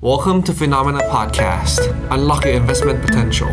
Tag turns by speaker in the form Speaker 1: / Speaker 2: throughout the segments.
Speaker 1: Welcome to Phenomena Podcast. Unlock your investment potential.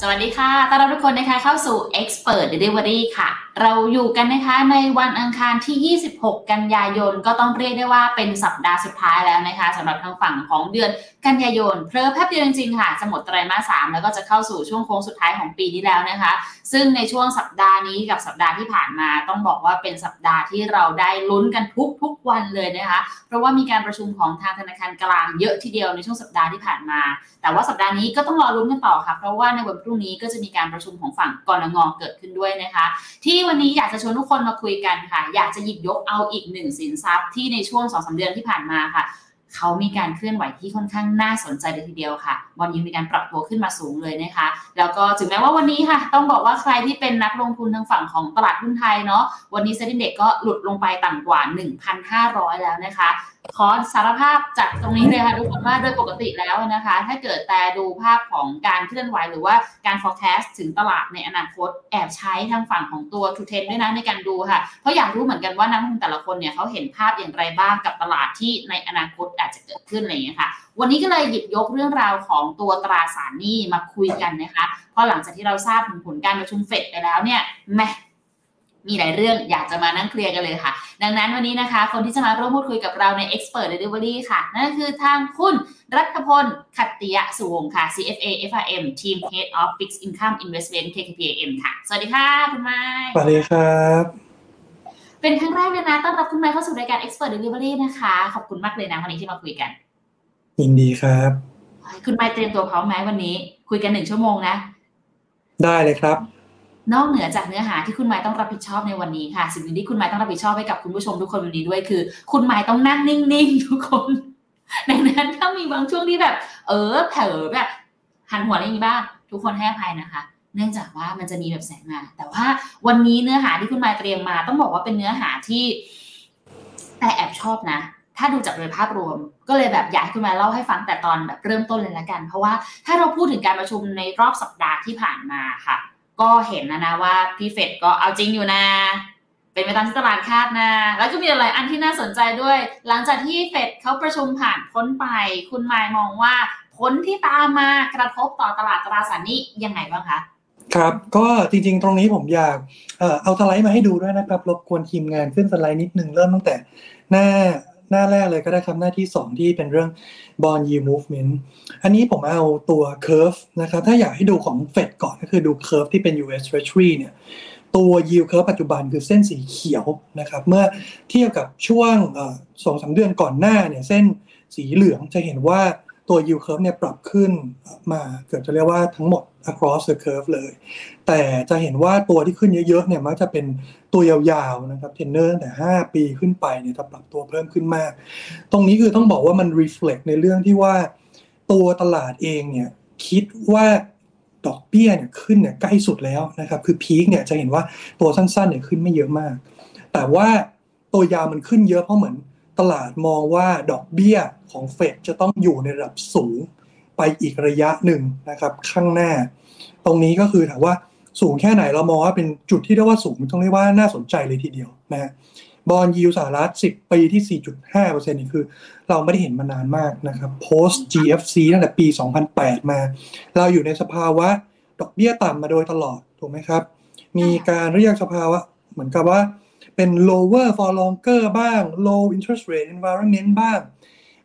Speaker 2: สวัสดีค่ะ ต้อนรับทุกคนนะคะเข้าสู่ Expert Delivery ค่ะ เราอยู่กันนะคะในวันอังคารที่ 26 กันยายนก็ต้องเรียกได้ว่าเป็นสัปดาห์สุดท้ายแล้วนะคะสำหรับทางฝั่งของเดือนกันยายนเพลอแป๊บเดียวจริงๆค่ะจะหมดไตรมาสสามแล้วก็จะเข้าสู่ช่วงโค้งสุดท้ายของปีนี้แล้วนะคะ ซึ่งในช่วงสัปดาห์นี้กับสัปดาห์ที่ผ่านมาต้องบอกว่าเป็นสัปดาห์ที่เราได้ลุ้นกันทุกๆวันเลยนะคะ เพราะว่ามีการประชุมของทางธนาคารกลางเยอะทีเดียวในช่วงสัปดาห์ที่ผ่านมา แต่ว่าสัปดาห์นี้ก็ต้องรอลุ้นกันต่อค่ะเพราะว่าในวันพรุ่งนี้ก็จะมีการประชุมของฝั่งกรงงเกิดขึ้นด้วยนะคะ ที่วันนี้อยากจะชวนทุกคนมาคุยกันค่ะ อยากจะหยิบยกเอาอีกหนึ่งสินทรัพย์ที่ในช่วงสองสาเดือนที่ผ่านมาค่ะ เขามีการเคลื่อนไหวที่ค่อนข้างน่าสนใจเลยทีเดียวค่ะบอลยูมีการปรับตัวขึ้นมาสูงเลยนะคะ แล้วก็ถึงแม้ว่าวันนี้ค่ะ ต้องบอกว่าใครที่เป็นนักลงทุนทางฝั่งของตลาดหุ้นไทยเนาะวันนี้เซ็นดิเด็กก็หลุดลงไปต่ำกว่า 1,500 แล้วนะคะ ขอสารภาพจากตรงนี้เลยค่ะทุกคนว่าโดยปกติแล้วนะคะ ถ้าเกิดแต่ดูภาพของการเคลื่อนไหวหรือว่าการ forecast ถึงตลาดในอนาคตแอบใช้ทางฝั่งของตัว to trend ด้วยนะในการดูค่ะ เพราะอยากรู้เหมือนกันว่านักลงทุนแต่ละคนเนี่ยเขาเห็นภาพอย่างไรบ้างกับตลาดที่ในอนาคตอาจจะเกิดขึ้นอะไรอย่างเงี้ค่ะ วันนี้ก็เลยหยิบยกเรื่องราวของตัวตราสารหนี้มาคุยกันนะคะเพราะหลังจากที่เราทราบถึงผลการประชุมเฟดไปแล้วเนี่ยแม มีหลายเรื่องอยากจะมานั่งเคลียร์กันเลยค่ะ ดังนั้นวันนี้นะคะ คนที่จะมาร่วมพูดคุยกับเราใน Expert Delivery ค่ะ นั่นก็คือทางคุณรัฐพลขัตติยะสุวงศ์ค่ะ CFA FRM Team Head of Fixed Income Investment KKPM ค่ะ สวัสดีค่ะ คุณไม้
Speaker 3: สวัสดีครับ
Speaker 2: เป็นครั้งแรกเลยนะ ต้อนรับคุณไม้เข้าสู่รายการ Expert Delivery นะคะ ขอบคุณมากเลยนะวันนี้ที่มาคุยกัน
Speaker 3: ยินดีครับ
Speaker 2: คุณไม้เตรียมตัวพร้อมไหมวันนี้ คุยกันหนึ่งชั่วโมงนะ
Speaker 3: ได้เลยครับ
Speaker 2: นอกเหนือจากเนื้อหาที่คุณไม้ต้องรับผิดชอบในวันนี้ค่ะ สิ่งหนึ่งที่คุณไม้ต้องรับผิดชอบให้กับคุณผู้ชมทุกคนวันนี้ด้วยคือ คุณไม้ต้องนั่งนิ่งๆทุกคนดังนั้นถ้ามีบางช่วงที่แบบ เออเผลอแบบหันหัวอะไรอย่างนี้บ้างทุกคนให้อภัยนะคะ เนื่องจากว่ามันจะมีแบบแสงมา แต่ว่าวันนี้เนื้อหาที่คุณไม้เตรียมมา ต้องบอกว่าเป็นเนื้อหาที่แต่แอบชอบนะถ้าดูจากโดยภาพรวม ก็เลยแบบอยากให้คุณไม้เล่าให้ฟังแต่ตอนแบบเริ่มต้นเลยละกัน เพราะว่าถ้าเราพูดถึงการประชุมในรอบสัปดาห์ที่ผ่านมาค่ะ ก็เห็นนะนะว่าพี่เฟดก็เอาจริงอยู่นะ เป็นไปตามที่ตลาดคาดนะ แล้วก็มีอะไรอันที่น่าสนใจด้วย หลังจากที่เฟดเขาประชุมผ่านพ้นไป คุณมายมองว่าผลที่ตามมากระทบต่อตลาดตราสารหนี้ยังไงบ้างคะ
Speaker 3: ครับ ก็จริงๆ ตรงนี้ผมอยากเอ่อเอาสไลด์มาให้ดูด้วยนะครับ รบกวนทีมงานขึ้นสไลด์นิดนึงเริ่มตั้งแต่หน้า หน้าแรกเลยก็ได้ครับหน้าที่ 2 ที่เป็นเรื่อง bond yield movement อันนี้ผมเอาตัว curve นะครับ ถ้าอยากให้ดูของ f ฟดก่อนก็คือดู curve ที่เป็น US Treasury เนี่ยตัว yield curve ปัจจุบันคือเส้นสีเขียวนะครับ เมื่อเทียบกับช่วงสองสาเดือนก่อนหน้าเนี่ยเส้นสีเหลืองจะเห็นว่า ตัว yield curve เนี่ยปรับขึ้นมาเกือบจะเรียกว่าทั้งหมด across the curve เลย แต่จะเห็นว่าตัวที่ขึ้นเยอะๆเนี่ยมักจะเป็นตัวยาวๆนะครับเทนเนอร์แต่ 5 ปีขึ้นไปเนี่ยจะปรับตัวเพิ่มขึ้นมาก ตรงนี้คือต้องบอกว่ามัน reflect ในเรื่องที่ว่า ตัวตลาดเองเนี่ยคิดว่าดอกเบี้ยเนี่ยขึ้นเนี่ยใกล้สุดแล้วนะครับ คือ peak เนี่ยจะเห็นว่าตัวสั้นๆเนี่ยขึ้นไม่เยอะมาก แต่ว่าตัวยาวมันขึ้นเยอะเพราะเหมือน ตลาดมองว่าดอกเบี้ยของเฟดจะต้องอยู่ในระดับสูงไปอีกระยะหนึ่งนะครับข้างหน้า ตรงนี้ก็คือถามว่าสูงแค่ไหนเรามองว่าเป็นจุดที่เรียกว่าสูงต้องเรียกว่าน่าสนใจเลยทีเดียวนะฮะบอลยิวสหรัฐ 10 ปีที่ 4.5%นี่คือ เราไม่ได้เห็นมานานมากนะครับ post GFC ตั้งแต่ปี 2008 มา เราอยู่ในสภาวะดอกเบี้ยต่ำมาโดยตลอด ถูกไหมครับ มีการเรียกสภาวะ เหมือนกับว่า เป็น lower for longer บ้าง low interest rate environment บ้าง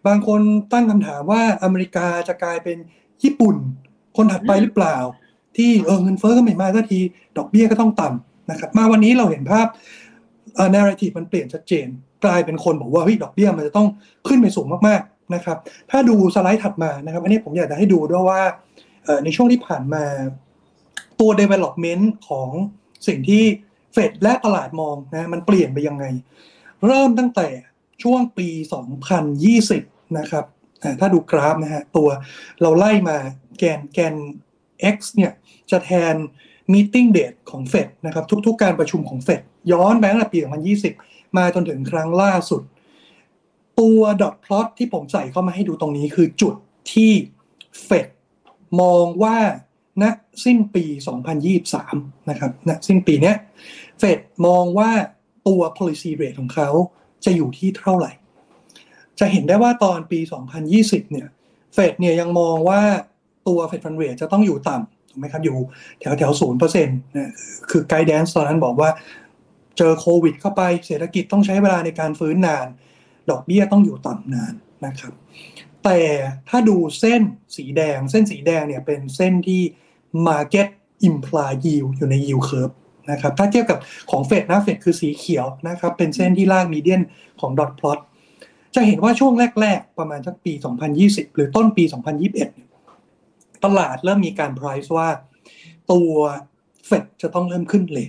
Speaker 3: บางคนตั้งคำถามว่าอเมริกาจะกลายเป็นญี่ปุ่น คนถัดไปหรือเปล่า ที่เออเงินเฟ้อก็ไม่มาสักทีดอกเบี้ยก็ต้องต่ำนะครับ มาวันนี้เราเห็นภาพเอ่อ narrative มันเปลี่ยนชัดเจน กลายเป็นคนบอกว่าเฮ้ยดอกเบี้ยมันจะต้องขึ้นไปสูงมากๆนะครับ ถ้าดูสไลด์ถัดมานะครับ อันนี้ผมอยากจะให้ดูด้วยว่าเอ่อในช่วงที่ผ่านมาตัว development ของสิ่งที่ เฟดและตลาดมองนะมันเปลี่ยนไปยังไง เริ่มตั้งแต่ช่วงปี 2020 นะครับถ้าดูกราฟนะฮะตัวเราไล่มาแกนแกน X เนี่ยจะแทน meeting date ของเฟดนะครับทุกๆการประชุมของเฟดย้อนไปตั้งแต่ปี 2020 มาจนถึงครั้งล่าสุด ตัว dot plot ที่ผมใส่เข้ามาให้ดูตรงนี้คือจุดที่เฟดมองว่า ณสิ้นปี 2023 นะครับณสิ้นปีเนี้ยเฟดมองว่าตัว policy rate ของเขาจะอยู่ที่เท่าไหร่ จะเห็นได้ว่าตอนปี 2020 เนี่ยเฟดเนี่ยยังมองว่าตัว Fed fund rate จะต้องอยู่ต่ำถูกไหมครับอยู่แถวแถวศูนย์เปอร์เซ็นต์นะคือ guidance ตอนนั้นบอกว่าเจอโควิดเข้าไปเศรษฐกิจต้องใช้เวลาในการฟื้นนาน ดอกเบี้ยต้องอยู่ต่ำนานนะครับ แต่ถ้าดูเส้นสีแดง เส้นสีแดงเนี่ยเป็นเส้นที่ Market Imply Yield อยู่ใน Yield Curve นะครับถ้าเทียบกับของเฟดนะเฟดคือสีเขียวนะครับเป็นเส้นที่ลากมีเดียนของ Dot Plot จะเห็นว่าช่วงแรก ๆ ประมาณสักปี 2020 หรือต้นปี 2021 ตลาดเริ่มมีการ price ว่า ตัวเฟดจะต้องเริ่มขึ้นเลย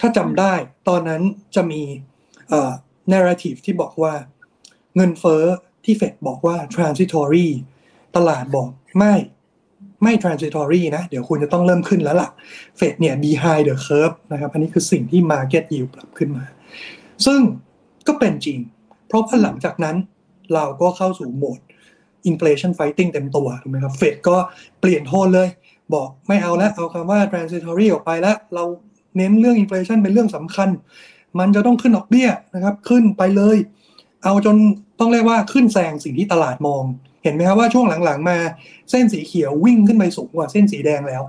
Speaker 3: ถ้าจำได้ตอนนั้นจะมีเอ่อ narrative ที่บอกว่าเงินเฟ้อที่เฟดบอกว่า transitory ตลาดบอกไม่ ไม่ transitory นะ เดี๋ยวคุณจะต้องเริ่มขึ้นแล้วล่ะเฟดเนี่ย behind the curve นะครับอันนี้คือสิ่งที่ market yield ปรับขึ้นมา ซึ่งก็เป็นจริง เพราะว่าหลังจากนั้นเราก็เข้าสู่โหมด inflation fighting เต็มตัวถูกไหมครับเฟดก็เปลี่ยนโทนเลย บอกไม่เอาแล้ว เอาคำว่า transitory ออกไปแล้ว เราเน้นเรื่อง inflation เป็นเรื่องสำคัญ มันจะต้องขึ้นดอกเบี้ยนะครับ ขึ้นไปเลย เอาจนต้องเรียกว่าขึ้นแซงสิ่งที่ตลาดมอง เห็นไหมครับว่าช่วงหลังๆมา เส้นสีเขียววิ่งขึ้นไปสูงกว่าเส้นสีแดงแล้ว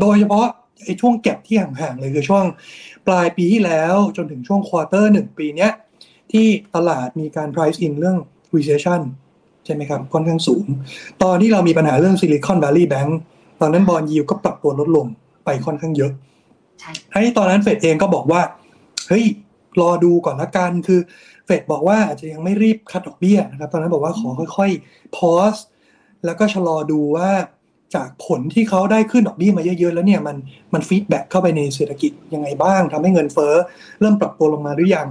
Speaker 3: โดยเฉพาะไอ้ช่วงแก็บที่ห่างๆเลยคือช่วงปลายปีที่แล้วจนถึงช่วงควอเตอร์หนึ่งปีเนี้ยที่ตลาดมีการ price in เรื่อง recession ใช่ไหมครับค่อนข้างสูง ตอนที่เรามีปัญหาเรื่อง Silicon Valley Bank ตอนนั้น bond yield ก็ปรับตัวลดลงไปค่อนข้างเยอะ
Speaker 2: ใช่
Speaker 3: ให้ตอนนั้นเฟดเองก็บอกว่า เฮ้ย รอดูก่อนละกันคือ เฟดบอกว่าอาจจะยังไม่รีบ cut ดอกเบี้ยนะครับ ตอนนั้นบอกว่าขอค่อยๆ pause แล้วก็ชะลอดูว่าจากผลที่เขาได้ขึ้นดอกเบี้ยมาเยอะๆ แล้วเนี่ยมันมัน feedback เข้าไปในเศรษฐกิจยังไงบ้างทำให้เงินเฟ้อเริ่มปรับตัวลงมาหรือยัง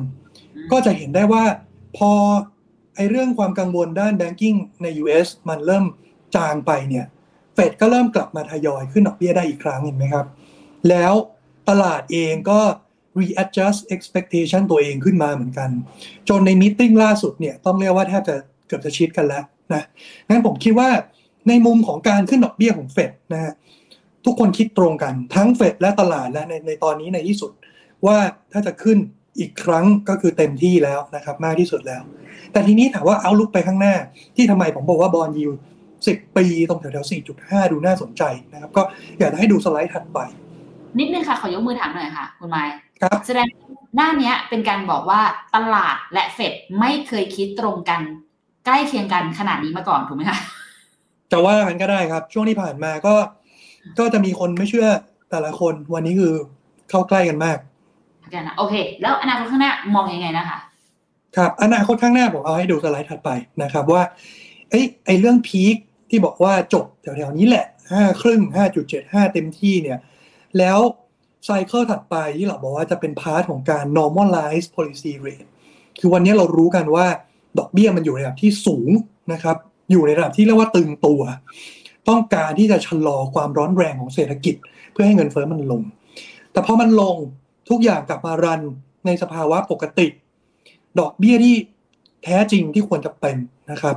Speaker 3: ก็จะเห็นได้ว่าพอไอเรื่องความกังวลด้านแบงกิ้งใน US มันเริ่มจางไปเนี่ยเฟดก็เริ่มกลับมาทยอยขึ้นดอกเบี้ยได้อีกครั้งเห็นไหมครับ แล้วตลาดเองก็ readjust expectation ตัวเองขึ้นมาเหมือนกัน จนในมิ팅ล่าสุดเนี่ยต้องเรียกว่าแทบจะเกือบจะชิดกันแล้วนะงั้นผมคิดว่าในมุมของการขึ้นดอกเบี้ยของเฟดนะฮะทุกคนคิดตรงกันทั้งเฟดและตลาดและในในตอนนี้ในที่สุดว่าถ้าจะขึ้นอีกครั้งก็คือเต็มที่แล้วนะครับมากที่สุดแล้ว แต่ทีนี้ถามว่าเอาลุกไปข้างหน้า ที่ทำไมผมบอกว่าบอลยิวสิบปีตรงแถวๆ 4.5 ดูน่าสนใจนะครับ ก็อยากจะให้ดูสไลด์ถัดไป
Speaker 2: นิดนึงค่ะ ขอยกมือถามหน่อยค่ะ คุณไม ค์
Speaker 3: ครับ
Speaker 2: แสดงหน้าเนี้ยเป็นการบอกว่าตลาดและเฟดไม่เคยคิดตรงกัน ใกล้เคียงกันขนาดนี้มาก่อนถูกไหมคะ
Speaker 3: จะว่ากันก็ได้ครับ ช่วงที่ผ่านมาก็ ก็จะมีคนไม่เชื่อแต่ละคนวันนี้คือเข้าใกล้กันมาก
Speaker 2: กันนะโอเค แล้วอนาคตข้างหน้ามองยังไงนะคะ
Speaker 3: ครับอนาคตข้างหน้าผมเอาให้ดูสไลด์ถัดไปนะครับว่าเอ้ยไอเรื่องพีคที่บอกว่าจบแถวๆนี้แหละห้าครึ่งห้าจุดเจ็ดห้าเต็มที่เนี่ย แล้ว ไซเคิลถัดไปที่เราบอกว่าจะเป็นพาร์ทของการ normalize policy rate คือวันนี้เรารู้กันว่าดอกเบี้ยมันอยู่ในระดับที่สูงนะครับ อยู่ในระดับที่เรียกว่าตึงตัว ต้องการที่จะชะลอความร้อนแรงของเศรษฐกิจ เพื่อให้เงินเฟ้อมันลง แต่พอมันลงทุกอย่างกลับมารันในสภาวะปกติ ดอกเบี้ยที่แท้จริงที่ควรจะเป็นนะครับ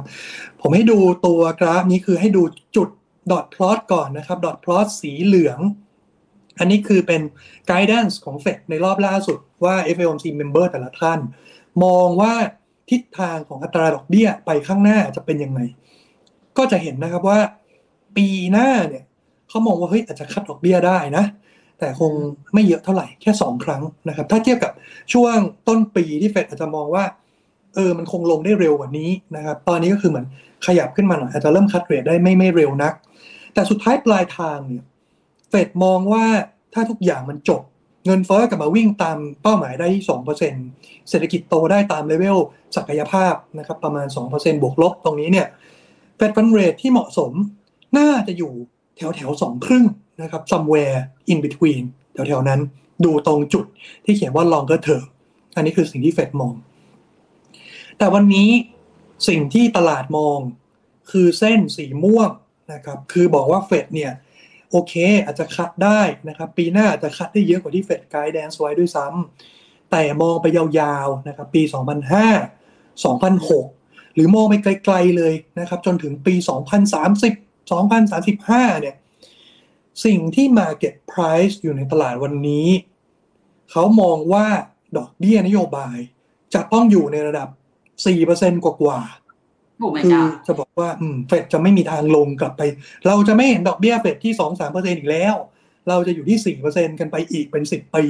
Speaker 3: ผมให้ดูตัวกราฟนี้คือให้ดูจุดดอทพลอตก่อนนะครับ ดอทพลอตสีเหลือง อันนี้คือเป็น guidance ของ Fed ในรอบล่าสุดว่า FOMC member แต่ละท่าน มองว่าทิศทางของอัตราดอกเบี้ยไปข้างหน้าจะเป็นยังไง ก็จะเห็นนะครับว่า ปีหน้าเนี่ยเขามองว่าเฮ้ยอาจจะคัดดอกเบี้ยได้นะ แต่คงไม่เยอะเท่าไหร่แค่ 2 ครั้งนะครับ ถ้าเทียบกับช่วงต้นปีที่เฟดอาจจะมองว่าเออมันคงลงได้เร็วกว่านี้นะครับ ตอนนี้ก็คือเหมือนขยับขึ้นมาหน่อยอาจจะเริ่มคัดเรทได้ไม่ไม่เร็วนัก แต่สุดท้ายปลายทางเนี่ย เฟดมองว่าถ้าทุกอย่างมันจบ เงินเฟ้อกลับมาวิ่งตามเป้าหมายได้ที่2%เศรษฐกิจโตได้ตามเลเวลศักยภาพนะครับประมาณ 2%บวกลบตรงนี้เนี่ยเฟดฟันเรทที่เหมาะสมน่าจะอยู่แถวแถวสองครึ่งนะครับ somewhere in between แถวแถวนั้นดูตรงจุดที่เขียนว่า longer term อันนี้คือสิ่งที่เฟดมอง แต่วันนี้สิ่งที่ตลาดมองคือเส้นสีม่วงนะครับ คือบอกว่าเฟดเนี่ย โอเค อาจจะคัดได้นะครับ ปีหน้าอาจจะคัดได้เยอะกว่าที่เฟดไกด์แดนซ์ไว้ด้วยซ้ำแต่มองไปยาวๆนะครับปี 2005 2006 หรือมองไปไกลๆเลยนะครับ จนถึงปี 2030 2035 เนี่ย สิ่งที่ Market Price อยู่ในตลาดวันนี้ เขามองว่าดอกเบี้ยนโยบาย จะต้องอยู่ในระดับสี่เปอร์เซ็นกว่าๆ คือ
Speaker 2: เจ้า
Speaker 3: จะบอกว่าอืมเฟดจะไม่มีทางลงกลับไป เราจะไม่เห็นดอกเบี้ยเฟดที่สองสามเปอร์เซ็นอีกแล้ว เราจะอยู่ที่สี่เปอร์เซ็นกันไปอีกเป็นสิบปี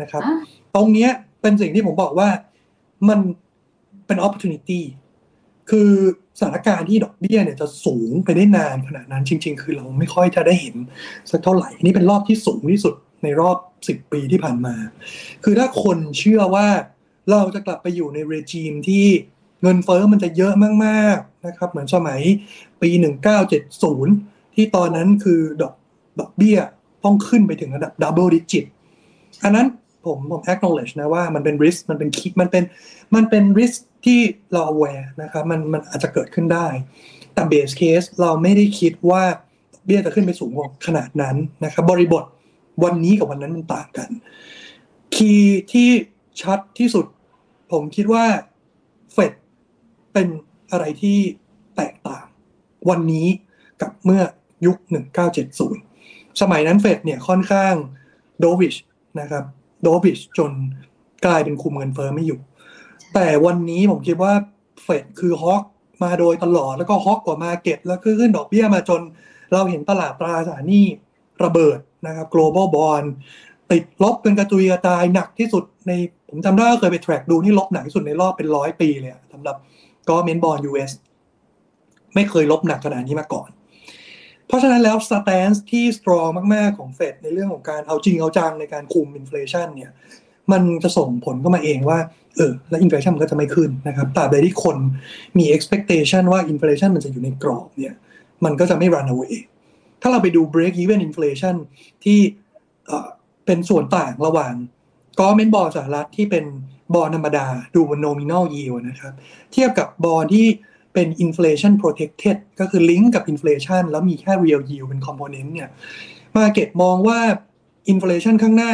Speaker 3: นะครับ
Speaker 2: อะ
Speaker 3: ตรงเนี้ยเป็นสิ่งที่ผมบอกว่ามันเป็น opportunity คือสถานการณ์ที่ดอกเบี้ยเนี่ยจะสูงไปได้นานขนาดนั้นจริง ๆ คือเราไม่ค่อยจะได้เห็นสักเท่าไหร่อันนี่เป็นรอบที่สูงที่สุดในรอบสิบปีที่ผ่านมา คือถ้าคนเชื่อว่าเราจะกลับไปอยู่ใน regime ที่ เงินเฟ้อมันจะเยอะมากๆนะครับ เหมือนสมัยปี 1970 ที่ตอนนั้นคือดอกดอกเบี้ยต้องขึ้นไปถึงระดับ double digit อันนั้นผมผม acknowledge นะว่ามันเป็น risk มันเป็นคิดมันเป็นมันเป็น risk ที่เรา aware นะครับมันมันอาจจะเกิดขึ้นได้ แต่ base case เราไม่ได้คิดว่าเบี้ยจะขึ้นไปสูงขนาดนั้นนะครับ บริบทวันนี้กับวันนั้นมันต่างกัน คีย์ที่ชัดที่สุด ผมคิดว่าเฟด เป็นอะไรที่แตกต่าง วันนี้กับเมื่อยุค 1970 สมัยนั้นเฟดเนี่ยค่อนข้างโดวิชนะครับโดวิชจนกลายเป็นคุมเงินเฟ้อไม่อยู่ แต่วันนี้ผมคิดว่าเฟดคือฮอกมาโดยตลอดแล้วก็ hawk กว่า market แล้วก็ขึ้นดอกเบี้ยมาจนเราเห็นตลาดตราสารหนี้ระเบิดนะครับ global bond ติดลบเป็นกระจุยกระจายหนักที่สุดในผมจำได้ว่าเคยไป track ดูนี่ลบหนักที่สุดในรอบเป็นร้อยปีเลยสำหรับ ก็เมนบอล US ไม่เคยลบหนักขนาดนี้มาก่อน เพราะฉะนั้นแล้ว stance ที่ strong มาก ๆ ของเฟดในเรื่องของการเอาจริงเอาจังในการคุม inflation เนี่ยมันจะส่งผลเข้ามาเองว่า เออ แล้ว inflation มันก็จะไม่ขึ้นนะครับตราบใดที่คนมี expectation ว่า inflation มันจะอยู่ในกรอบเนี่ย มันก็จะไม่ run away ถ้าเราไปดู break even inflation ที่เอ่เป็นส่วนต่างระหว่าง government bond สหรัฐที่เป็น บอลธรรมดาดูบน nominal yield นะครับ เทียบกับบอลที่เป็น inflation protected ก็คือลิงก์กับ inflation แล้วมีแค่ real yield เป็น component เนี่ย market มองว่า inflation ข้างหน้า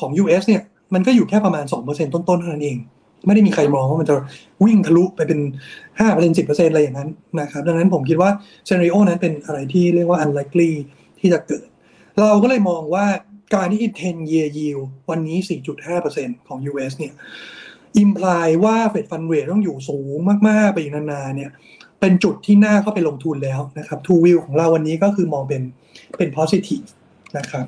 Speaker 3: ของ US เนี่ย มันก็อยู่แค่ประมาณ 2%ต้นๆเท่านั้นเอง ไม่ได้มีใครมองว่ามันจะวิ่งทะลุไปเป็น 5% 10%อะไรอย่างนั้นนะครับ ดังนั้นผมคิดว่า scenario นั้นเป็นอะไรที่เรียกว่า unlikely ที่จะเกิด เราก็เลยมองว่า การที่ 10 year yield วันนี้ 4.5%ของ US เนี่ยอิมพลายว่าเฟดฟันเรทต้องอยู่สูงมาก ๆ ไปอีกนานๆเนี่ยเป็นจุดที่น่าเข้าไปลงทุนแล้วนะครับทูวิวของเราวันนี้ก็คือมองเป็นเป็น positive นะครับ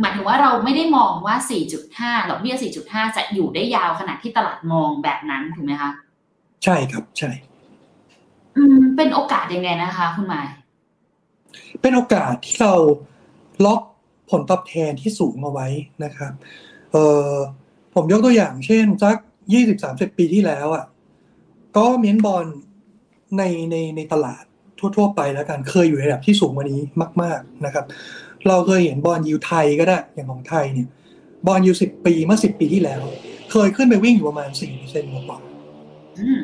Speaker 2: หมายถึงว่าเราไม่ได้มองว่า 4.5ดอกเบี้ย 4.5 จะอยู่ได้ยาวขนาดที่ตลาดมองแบบนั้นถูกไหมคะ
Speaker 3: ใช่ครับใช่
Speaker 2: อืม เป็นโอกาสยังไงนะคะ คุณหมาย
Speaker 3: เป็นโอกาสที่เราล็อก ผลตอบแทนที่สูงมาไว้นะครับเอ่อผมยกตัวอย่างเช่นสักยี่สิบสามสิบปีที่แล้วอะก็เมียนบอลในในในตลาดทั่ว ๆ ไปแล้วกันเคยอยู่ในระดับที่สูงกว่านี้มาก ๆนะครับ เราเคยเห็นบอลยูไทยก็ได้อย่างของไทยเนี่ยบอลยูสิบปีเมื่อสิบปีที่แล้ว เคยขึ้นไปวิ่งอยู่ประมาณสี่เปอร์เซ็นต์กว่าๆ
Speaker 2: อืม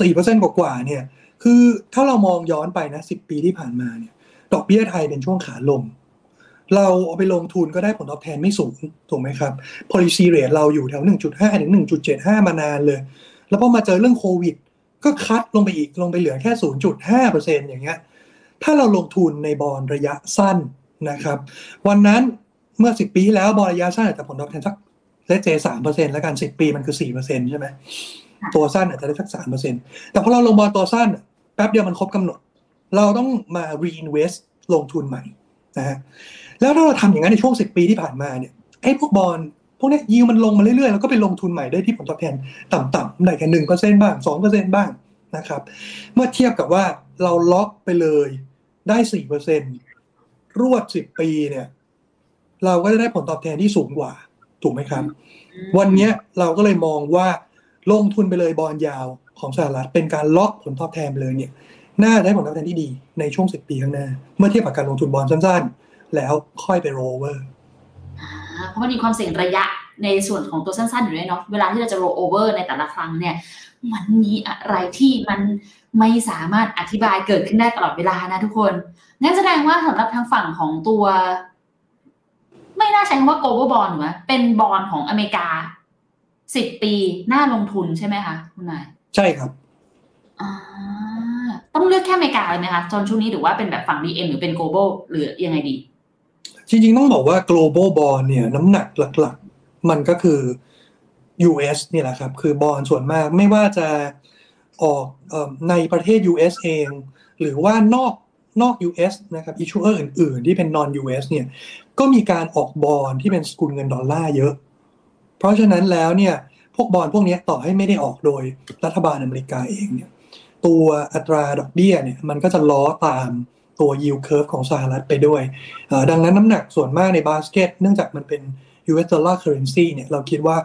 Speaker 3: สี่เปอร์เซ็นต์กว่าๆเนี่ย คือถ้าเรามองย้อนไปนะสิบปีที่ผ่านมาเนี่ย ดอกเบี้ยไทยเป็นช่วงขาลง เราเอาไปลงทุนก็ได้ผลตอบแทนไม่สูงถูกไหมครับ policy rate เราอยู่แถว 1.5 ถึง 1.75 มานานเลย แล้วพอมาเจอเรื่องโควิด ก็คัดลงไปอีกลงไปเหลือแค่ 0.5%อย่างเงี้ยถ้าเราลงทุนในบอลระยะสั้นนะครับ วันนั้นเมื่อ 10 ปีที่แล้วบอลระยะสั้นอาจจะผลตอบแทนสักเลเจสามเปอร์เซ็นต์แล้วกัน10ปีมันคือ4%ใช่ไหมตัวสั้นอาจจะได้สักสามเปอร์เซ็นแต่พอเราลงบอลตัวสั้นอะแป๊บเดียวมันครบกำหนด เราต้องมา reinvest ลงทุนใหม่นะฮะ แล้วถ้าเราทำอย่างนั้นในช่วงสิบปีที่ผ่านมาเนี่ยไอ้พวกบอลพวกนี้ยิวมันลงมาเรื่อยๆแล้วก็ไปลงทุนใหม่ได้ที่ผลตอบแทนต่ำๆได้แค่หนึ่งเปอร์เซ็นต์บ้างสองเปอร์เซ็นต์บ้างนะครับ เมื่อเทียบกับว่าเราล็อกไปเลยได้สี่เปอร์เซ็นต์รวดสิบปีเนี่ย เราก็จะได้ผลตอบแทนที่สูงกว่า ถูกไหมครับ วันนี้เราก็เลยมองว่าลงทุนไปเลยบอลยาวของสหรัฐเป็นการล็อกผลตอบแทนไปเลยเนี่ย น่าได้ผลตอบแทนที่ดีในช่วงสิบปีข้างหน้า เมื่อเทียบกับการลงทุนบอลสั้นๆ แล้วค่อยไปโรเวอร์
Speaker 2: อ่าเพราะมันมีความเสี่ยงระยะในส่วนของตัวสั้นๆอยู่ด้วยเนาะเวลาที่เราจะ roll over ในแต่ละครั้งเนี่ย มันมีอะไรที่มันไม่สามารถอธิบายเกิดขึ้นได้ตลอดเวลานะทุกคนงั้นแสดงว่าสำหรับทางฝั่งของตัว ไม่น่าใช้คำว่า global bond หรือว่าเป็นบอลของอเมริกาสิบปีน่าลงทุนใช่ไหมคะคุณนาย
Speaker 3: ใช่ครับ
Speaker 2: อ่าต้องเลือกแค่อเมริกาเลยไหมคะตอนช่วงนี้หรือว่าเป็นแบบฝั่ง DM หรือเป็น global หรือยังไงดี
Speaker 3: จริงๆ ต้องบอกว่า global bond เนี่ยน้ำหนักหลักๆ มันก็คือ US นี่แหละครับ คือบอลส่วนมากไม่ว่าจะออกออในประเทศ US เอง หรือว่านอกนอก US นะครับ issuer อื่นๆ ที่เป็น non US เนี่ยก็มีการออกบอลที่เป็นสกุลเงินดอลลาร์เยอะ เพราะฉะนั้นแล้วเนี่ยพวกบอลพวกนี้ต่อให้ไม่ได้ออกโดยรัฐบาลอเมริกาเองเนี่ยตัวอัตราดอกเบี้ยเนี่ยมันก็จะล้อตาม ตัว yield curve ของสหรัฐไปด้วย ดังนั้นน้ำหนักส่วนมากในบาสเกตเนื่องจากมันเป็น US dollar currency เนี่ยเราคิดว่า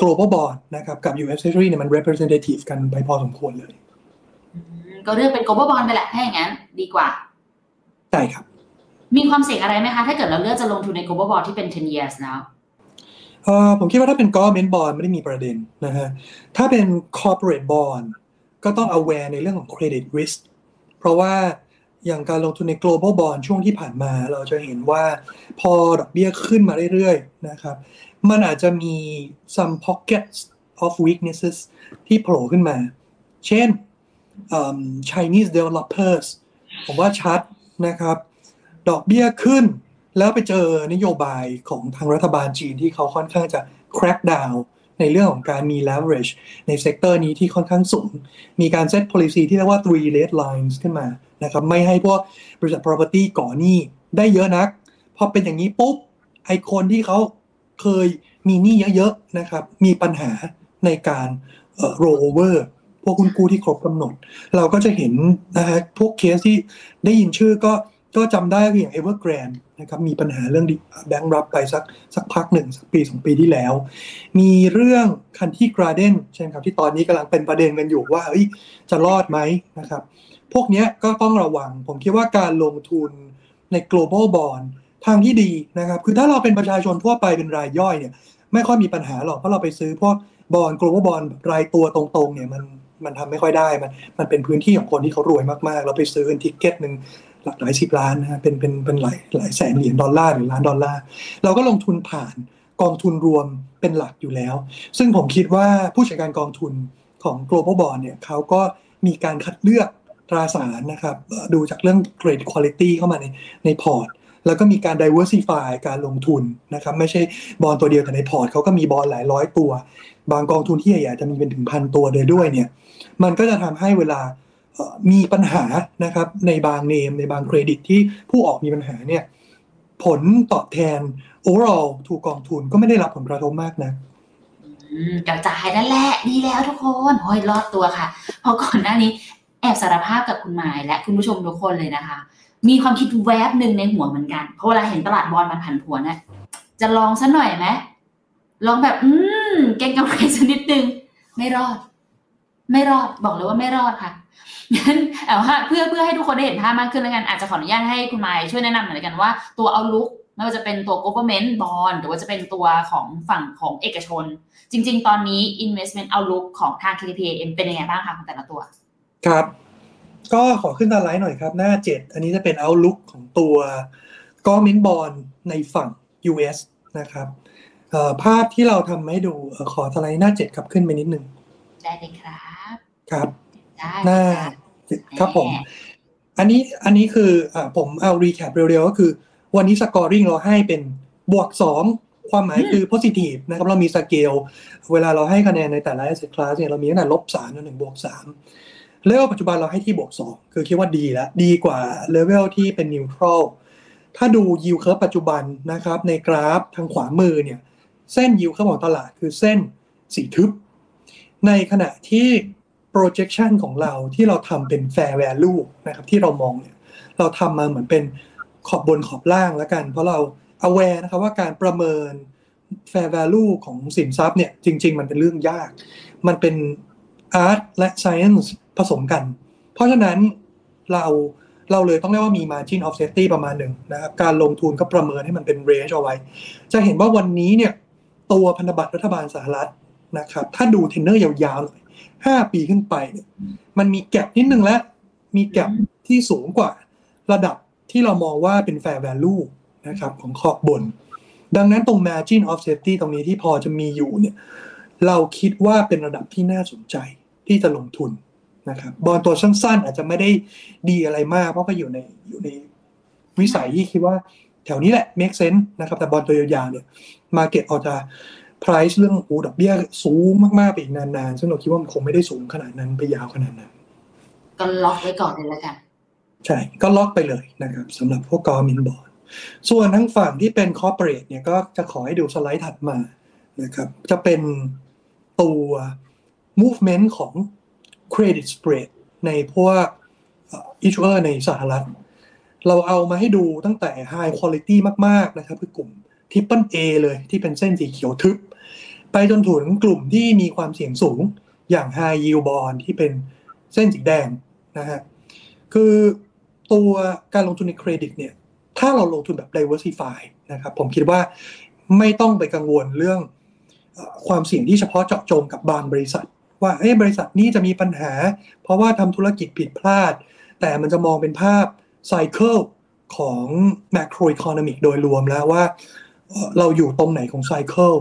Speaker 3: global bond นะครับกับ US treasury เนี่ยมัน representative กันไปพอสมควรเลย
Speaker 2: ก็เลือกเป็น global bond ไปแหละถ้าอย่างนั้นดีกว่า
Speaker 3: ใช่ครับ
Speaker 2: มีความเสี่ยงอะไรไหมคะ ถ้าเกิดเราเลือกจะลงทุนใน global bond ที่เป็น 10 years แล้ว
Speaker 3: เออผมคิดว่าถ้าเป็น government bond ไม่ได้มีประเด็นนะฮะ ถ้าเป็น corporate bond ก็ต้อง aware ในเรื่องของ credit risk เพราะว่า อย่างการลงทุนใน global bond ช่วงที่ผ่านมา เราจะเห็นว่าพอดอกเบี้ยขึ้นมาเรื่อยๆนะครับ มันอาจจะมี some pockets of weaknesses ที่โผล่ขึ้นมา เช่น Chinese developers ผมว่าชัดนะครับ ดอกเบี้ยขึ้นแล้วไปเจอนโยบายของทางรัฐบาลจีนที่เขาค่อนข้างจะ crack down ในเรื่องของการมี leverage ใน sector นี้ที่ค่อนข้างสูง มีการ set policy ที่เรียกว่า three red lines ขึ้นมา นะครับไม่ให้พวกบริษัท property ก่อหนี้ได้เยอะนักพอเป็นอย่างนี้ปุ๊บไอคนที่เขาเคยมีหนี้เยอะๆนะครับ มีปัญหาในการเอ่อ roll over พวกหุ้นกู้ที่ครบกำหนด เราก็จะเห็นนะฮะพวกเคสที่ได้ยินชื่อก็ก็จำได้อย่าง Evergrande นะครับมีปัญหาเรื่องแบงค์รับไปสักสักพักหนึ่งสักปีสองปีที่แล้ว มีเรื่องคันที่กราเดนใช่ไหมครับที่ตอนนี้กำลังเป็นประเด็นกันอยู่ว่าเอ้ยจะรอดไหมนะครับ พวกนี้ก็ต้องระวัง ผมคิดว่าการลงทุนใน global bond ทางที่ดีนะครับ คือถ้าเราเป็นประชาชนทั่วไปเป็นรายย่อยเนี่ย ไม่ค่อยมีปัญหาหรอก เพราะเราไปซื้อพวกบอล global bond รายตัวตรงๆเนี่ยมันมันทำไม่ค่อยได้ มันมันเป็นพื้นที่ของคนที่เขารวยมากๆ เราไปซื้อเป็น ticket หนึ่งหลักหลายสิบล้านนะเป็นเป็นเป็นหลายหลายแสนเหรียญดอลลาร์หรือล้านดอลลาร์ เราก็ลงทุนผ่านกองทุนรวมเป็นหลักอยู่แล้ว ซึ่งผมคิดว่าผู้จัดการกองทุนของ global bond เนี่ยเขาก็มีการคัดเลือก ตราสารนะครับ ดูจากเรื่อง credit quality เข้ามาในในพอร์ต แล้วก็มีการ diversify การลงทุนนะครับ ไม่ใช่บอลตัวเดียวแต่ในพอร์ตเขาก็มีบอลหลายร้อยตัว บางกองทุนที่ใหญ่ๆจะมีเป็นถึงพันตัวเลยด้วยเนี่ย มันก็จะทำให้เวลามีปัญหานะครับ ในบางเนมในบางเครดิตที่ผู้ออกมีปัญหาเนี่ยผลตอบแทน overall ถูกกองทุนก็ไม่ได้รับผลกระทบมากนะ
Speaker 2: กระจายนั่นแหละดีแล้วทุกคนห้ยรอดตัวค่ะ เพราะก่อนหน้านี้ แอบสารภาพกับคุณหมายและคุณผู้ชมทุกคนเลยนะคะ มีความคิดแวบหนึ่งในหัวเหมือนกัน เพราะเวลาเห็นตลาดบอลมันผันผวนนะจะลองสัหน่อยไหมลองแบบ อืมเก่งกำไรสักนิดนึง ไม่รอด ไม่รอดบอกเลยว่าไม่รอดค่ะงั้นเอาฮะเพื่อเพื่อให้ทุกคนได้เห็นภาพมากขึ้นแล้วกันอาจจะขออนุญาตให้คุณไมค์ช่วยแนะนำหน่อยกันว่าตัวเอาลุกไม่ว่าจะเป็นตัว government bond หรือว่าจะเป็นตัวของฝั่งของเอกชน จริง ๆ ตอนนี้ investment outlook ของทาง KTPM เป็นยังไงบ้างคะของแต่ละตัว
Speaker 3: ครับ ก็ขอขึ้นสไลด์หน่อยครับ หน้า 7 อันนี้จะเป็น outlook ของตัว government bond ในฝั่ง US นะครับภาพที่เราทำให้ดูขอสไลด์หน้า 7 ครับขึ้นไปนิดนึง
Speaker 2: ได้เลยครับ
Speaker 3: ครับหน้าครับผม อันนี้อันนี้คืออ่าผมเอา recap เร็วๆ ก็คือ วันนี้ scoring เราให้เป็นบวกสองความหมายคือ positive นะครับ เรามีสเกล เวลาเราให้คะแนนในแต่ละ asset class เนี่ยเรามีตั้งแต่ลบสามจนถึงบวกสาม เลเวลปัจจุบันเราให้ที่บวกสองคือคิดว่าดีแล้วดีกว่าเลเวลที่เป็น neutral ถ้าดู yield curve ปัจจุบันนะครับในกราฟทางขวามือเนี่ยเส้น yield curve ของตลาดคือเส้นสีทึบ ในขณะที่ projection ของเราที่เราทำเป็น fair value นะครับที่เรามองเนี่ยเราทำมาเหมือนเป็นขอบบนขอบล่างแล้วกัน เพราะเรา aware นะครับว่าการประเมิน fair value ของสินทรัพย์เนี่ยจริง ๆ มันเป็นเรื่องยาก มันเป็น art และ science ผสมกัน เพราะฉะนั้นเราเราเลยต้องเรียกว่ามี margin of safety ประมาณหนึ่งนะครับ การลงทุนก็ประเมินให้มันเป็น range เอาไว้ จะเห็นว่าวันนี้เนี่ยตัวพันธบัตรรัฐบาลสหรัฐนะครับ ถ้าดูเทนเนอร์ยาวๆหน่อยห้าปีขึ้นไปเนี่ยมันมีแกลบนิดนึงแล้ว มีแกลบที่สูงกว่าระดับที่เรามองว่าเป็น fair value นะครับของขอบบน ดังนั้นตรง margin of safety ตรงนี้ที่พอจะมีอยู่เนี่ยเราคิดว่าเป็นระดับที่น่าสนใจ ที่จะลงทุนนะครับบอลตัวสั้นๆ อาจจะไม่ได้ดีอะไรมาก เพราะก็อยู่ในอยู่ในวิสัยที่คิดว่าแถวนี้แหละ make sense นะครับ แต่บอลตัวยาวๆเนี่ย market อาจจะ price เรื่องอูดอกเบี้ยสูงมากๆไปอีกนานๆ ซึ่งเราคิดว่ามันคงไม่ได้สูงขนาดนั้นไปยาวขนาดนั้น
Speaker 2: ก็ล็อกไว้ก่อนเลยแล้วกัน
Speaker 3: ใช่ ก็ล็อกไปเลยนะครับสำหรับพวกกอมินบอลส่วนทั้งฝั่งที่เป็นคอร์เปอเรทเนี่ยก็จะขอให้ดูสไลด์ถัดมานะครับ จะเป็นตัว movement ของ credit spread ในพวก issuer ในสหรัฐ เราเอามาให้ดูตั้งแต่ high quality มาก ๆ นะครับคือกลุ่ม triple A เลยที่เป็นเส้นสีเขียวทึบ ไปจนถึงกลุ่มที่มีความเสี่ยงสูงอย่าง high yield bond ที่เป็นเส้นสีแดงนะฮะคือตัวการลงทุนในเครดิตเนี่ยถ้าเราลงทุนแบบ diversify นะครับผมคิดว่าไม่ต้องไปกังวลเรื่องความเสี่ยงที่เฉพาะเจาะจงกับบางบริษัท ว่าเอ้บริษัทนี้จะมีปัญหา เพราะว่าทำธุรกิจผิดพลาด แต่มันจะมองเป็นภาพไซเคิลของ macro economic โดยรวมแล้วว่า เราอยู่ตรงไหนของไซเคิล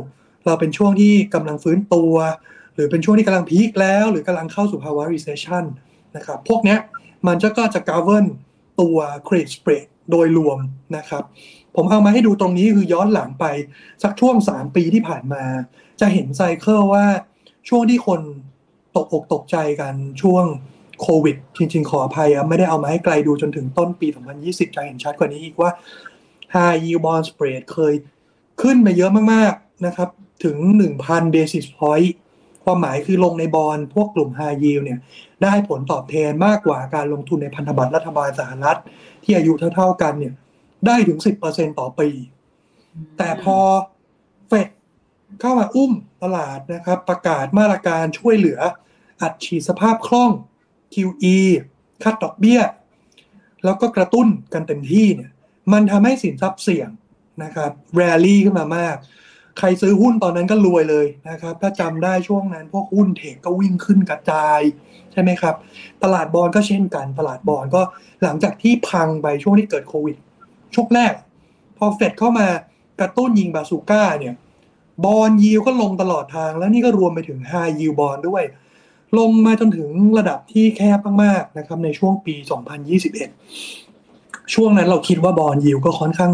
Speaker 3: เราเป็นช่วงที่กำลังฟื้นตัว หรือเป็นช่วงที่กำลังพีคแล้ว หรือกำลังเข้าสู่ภาวะ recession นะครับพวกเนี้ยมันจะก็จะ govern ตัว credit spread โดยรวมนะครับ ผมเอามาให้ดูตรงนี้คือย้อนหลังไปสักช่วง 3 ปีที่ผ่านมา จะเห็นไซเคิลว่าช่วงที่คน ตกอกตกใจกันช่วงโควิด จริง ๆ ขออภัยไม่ได้เอามาให้ไกลดูจนถึงต้นปี 2020 จะเห็นชัดกว่านี้อีกว่า high yield bond spread เคยขึ้นไปเยอะมากๆนะครับถึง 1,000 basis point ความหมายคือลงในบอลพวกกลุ่ม high yield เนี่ยได้ผลตอบแทนมากกว่าการลงทุนในพันธบัตรรัฐบาลสหรัฐ ที่อายุเท่า ๆกันเนี่ยได้ถึง 10%ต่อปี แต่พอเฟด เข้ามาอุ้มตลาดนะครับ ประกาศมาตรการช่วยเหลือ อัดฉีดสภาพคล่อง QE คัดดอกเบี้ย แล้วก็กระตุ้นกันเต็มที่เนี่ย มันทำให้สินทรัพย์เสี่ยงนะครับแรลลี่ขึ้นมามาก ใครซื้อหุ้นตอนนั้นก็รวยเลยนะครับ ถ้าจำได้ช่วงนั้นพวกหุ้นเทคก็วิ่งขึ้นกระจายใช่ไหมครับ ตลาดบอลก็เช่นกัน ตลาดบอลก็หลังจากที่พังไปช่วงที่เกิดโควิดช่วงแรก พอเฟดเข้ามากระตุ้นยิงบาซูก้าเนี่ย บอลยิวก็ลงตลอดทาง แล้วนี่ก็รวมไปถึง High Yield Bond ด้วย ลงมาจนถึงระดับที่แคบมากๆนะครับในช่วงปี 2021 ช่วงนั้นเราคิดว่าบอลยิวก็ค่อนข้าง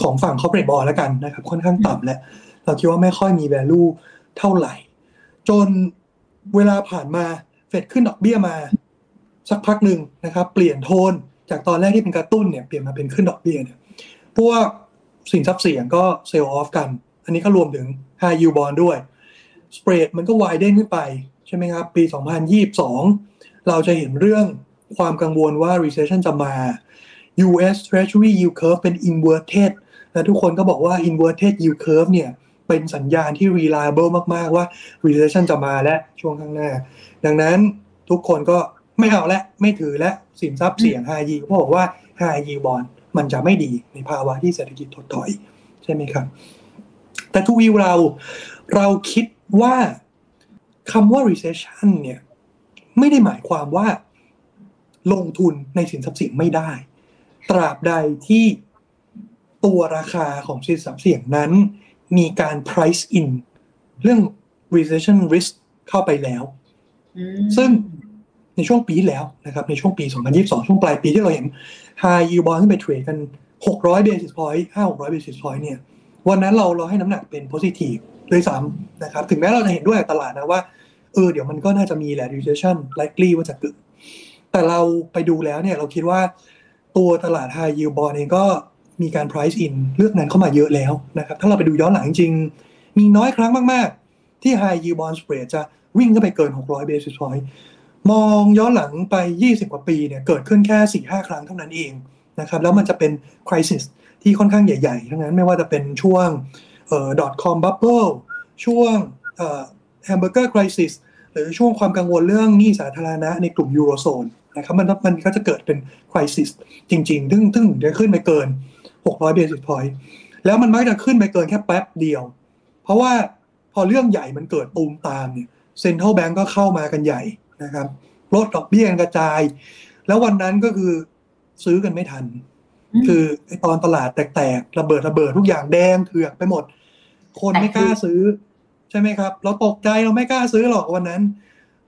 Speaker 3: ของฝั่งคอร์เปรทบอลแล้วกันนะครับ ค่อนข้างต่ำแล้วเราคิดว่าไม่ค่อยมี value เท่าไหร่ จนเวลาผ่านมาเฟดขึ้นดอกเบี้ยมา สักพักหนึ่งนะครับ เปลี่ยนโทนจากตอนแรกที่เป็นกระตุ้นเนี่ยเปลี่ยนมาเป็นขึ้นดอกเบี้ยเนี่ยพวกสินทรัพย์เสี่ยงก็เซลล์ออฟกัน อันนี้ก็รวมถึง high yield bond ด้วยสเปรดมันก็วายเด้นขึ้นไปใช่ไหมครับ ปี 2022 เราจะเห็นเรื่องความกังวลว่า recession จะมา US Treasury yield curve เป็น inverted และทุกคนก็บอกว่า inverted yield curve เนี่ยเป็นสัญญาณที่ reliable มาก ๆ ว่า recession จะมาและช่วงข้างหน้า ดังนั้นทุกคนก็ไม่เอาและไม่ถือและสินทรัพย์เสี่ยง high yield เพราะบอกว่า high yield bond มันจะไม่ดีในภาวะที่เศรษฐกิจถดถอย ใช่ไหมครับ แต่ทุกวิวเรา เราคิดว่าคำว่า recession เนี่ยไม่ได้หมายความว่าลงทุนในสินทรัพย์เสี่ยงไม่ได้ ตราบใดที่ตัวราคาของสินทรัพย์เสี่ยงนั้น มีการ price in เรื่อง recession risk เข้าไปแล้ว
Speaker 2: อืม
Speaker 3: ซึ่งในช่วงปีที่แล้วนะครับ ในช่วงปี 2022 ช่วงปลายปีที่เราเห็น high yield bond ขึ้นไปเทรดกัน 600 basis point 5-600 basis point เนี่ย วันนั้นเราเราให้น้ำหนักเป็น positive ด้วยซ้ำนะครับ ถึงแม้เราจะเห็นด้วยตลาดนะว่า เออ เดี๋ยวมันก็น่าจะมีแหละ recession likely ว่าจะเกิด แต่เราไปดูแล้วเนี่ยเราคิดว่าตัวตลาด high yield bond เองก็มีการ price in เลือกนั้นเข้ามาเยอะแล้วนะครับ ถ้าเราไปดูย้อนหลังจริง มีน้อยครั้งมากๆ ที่ high yield bond spread จะวิ่งขึ้นไปเกิน 600 basis point มองย้อนหลังไป 20 กว่าปีเนี่ยเกิดขึ้นแค่ 4-5 ครั้งเท่านั้นเองนะครับ แล้วมันจะเป็น crisis ที่ค่อนข้างใหญ่ๆ ทั้งนั้นไม่ว่าจะเป็นช่วงเอ่อ .com bubble ช่วงเอ่อ hamburger crisis หรือช่วงความกังวลเรื่องหนี้สาธารณะในกลุ่มยูโรโซนนะครับมันมันก็จะเกิดเป็น crisis จริงๆซึ่งซึ่งจะขึ้นไปเกิน 600 basis point แล้วมันมักจะขึ้นไปเกินแค่แป๊บเดียว เพราะว่าพอเรื่องใหญ่มันเกิดตูมตามเนี่ยเซ็นทรัลแบงก์ก็เข้ามากันใหญ่นะครับลดดอกเบี้ยกระจาย แล้ววันนั้นก็คือซื้อกันไม่ทัน คือไอตอนตลาดแตกๆระเบิดระเบิดทุกอย่างแดงเถือกไปหมด คนไม่กล้าซื้อ ใช่ไหมครับ เราตกใจเราไม่กล้าซื้อหรอกวันนั้น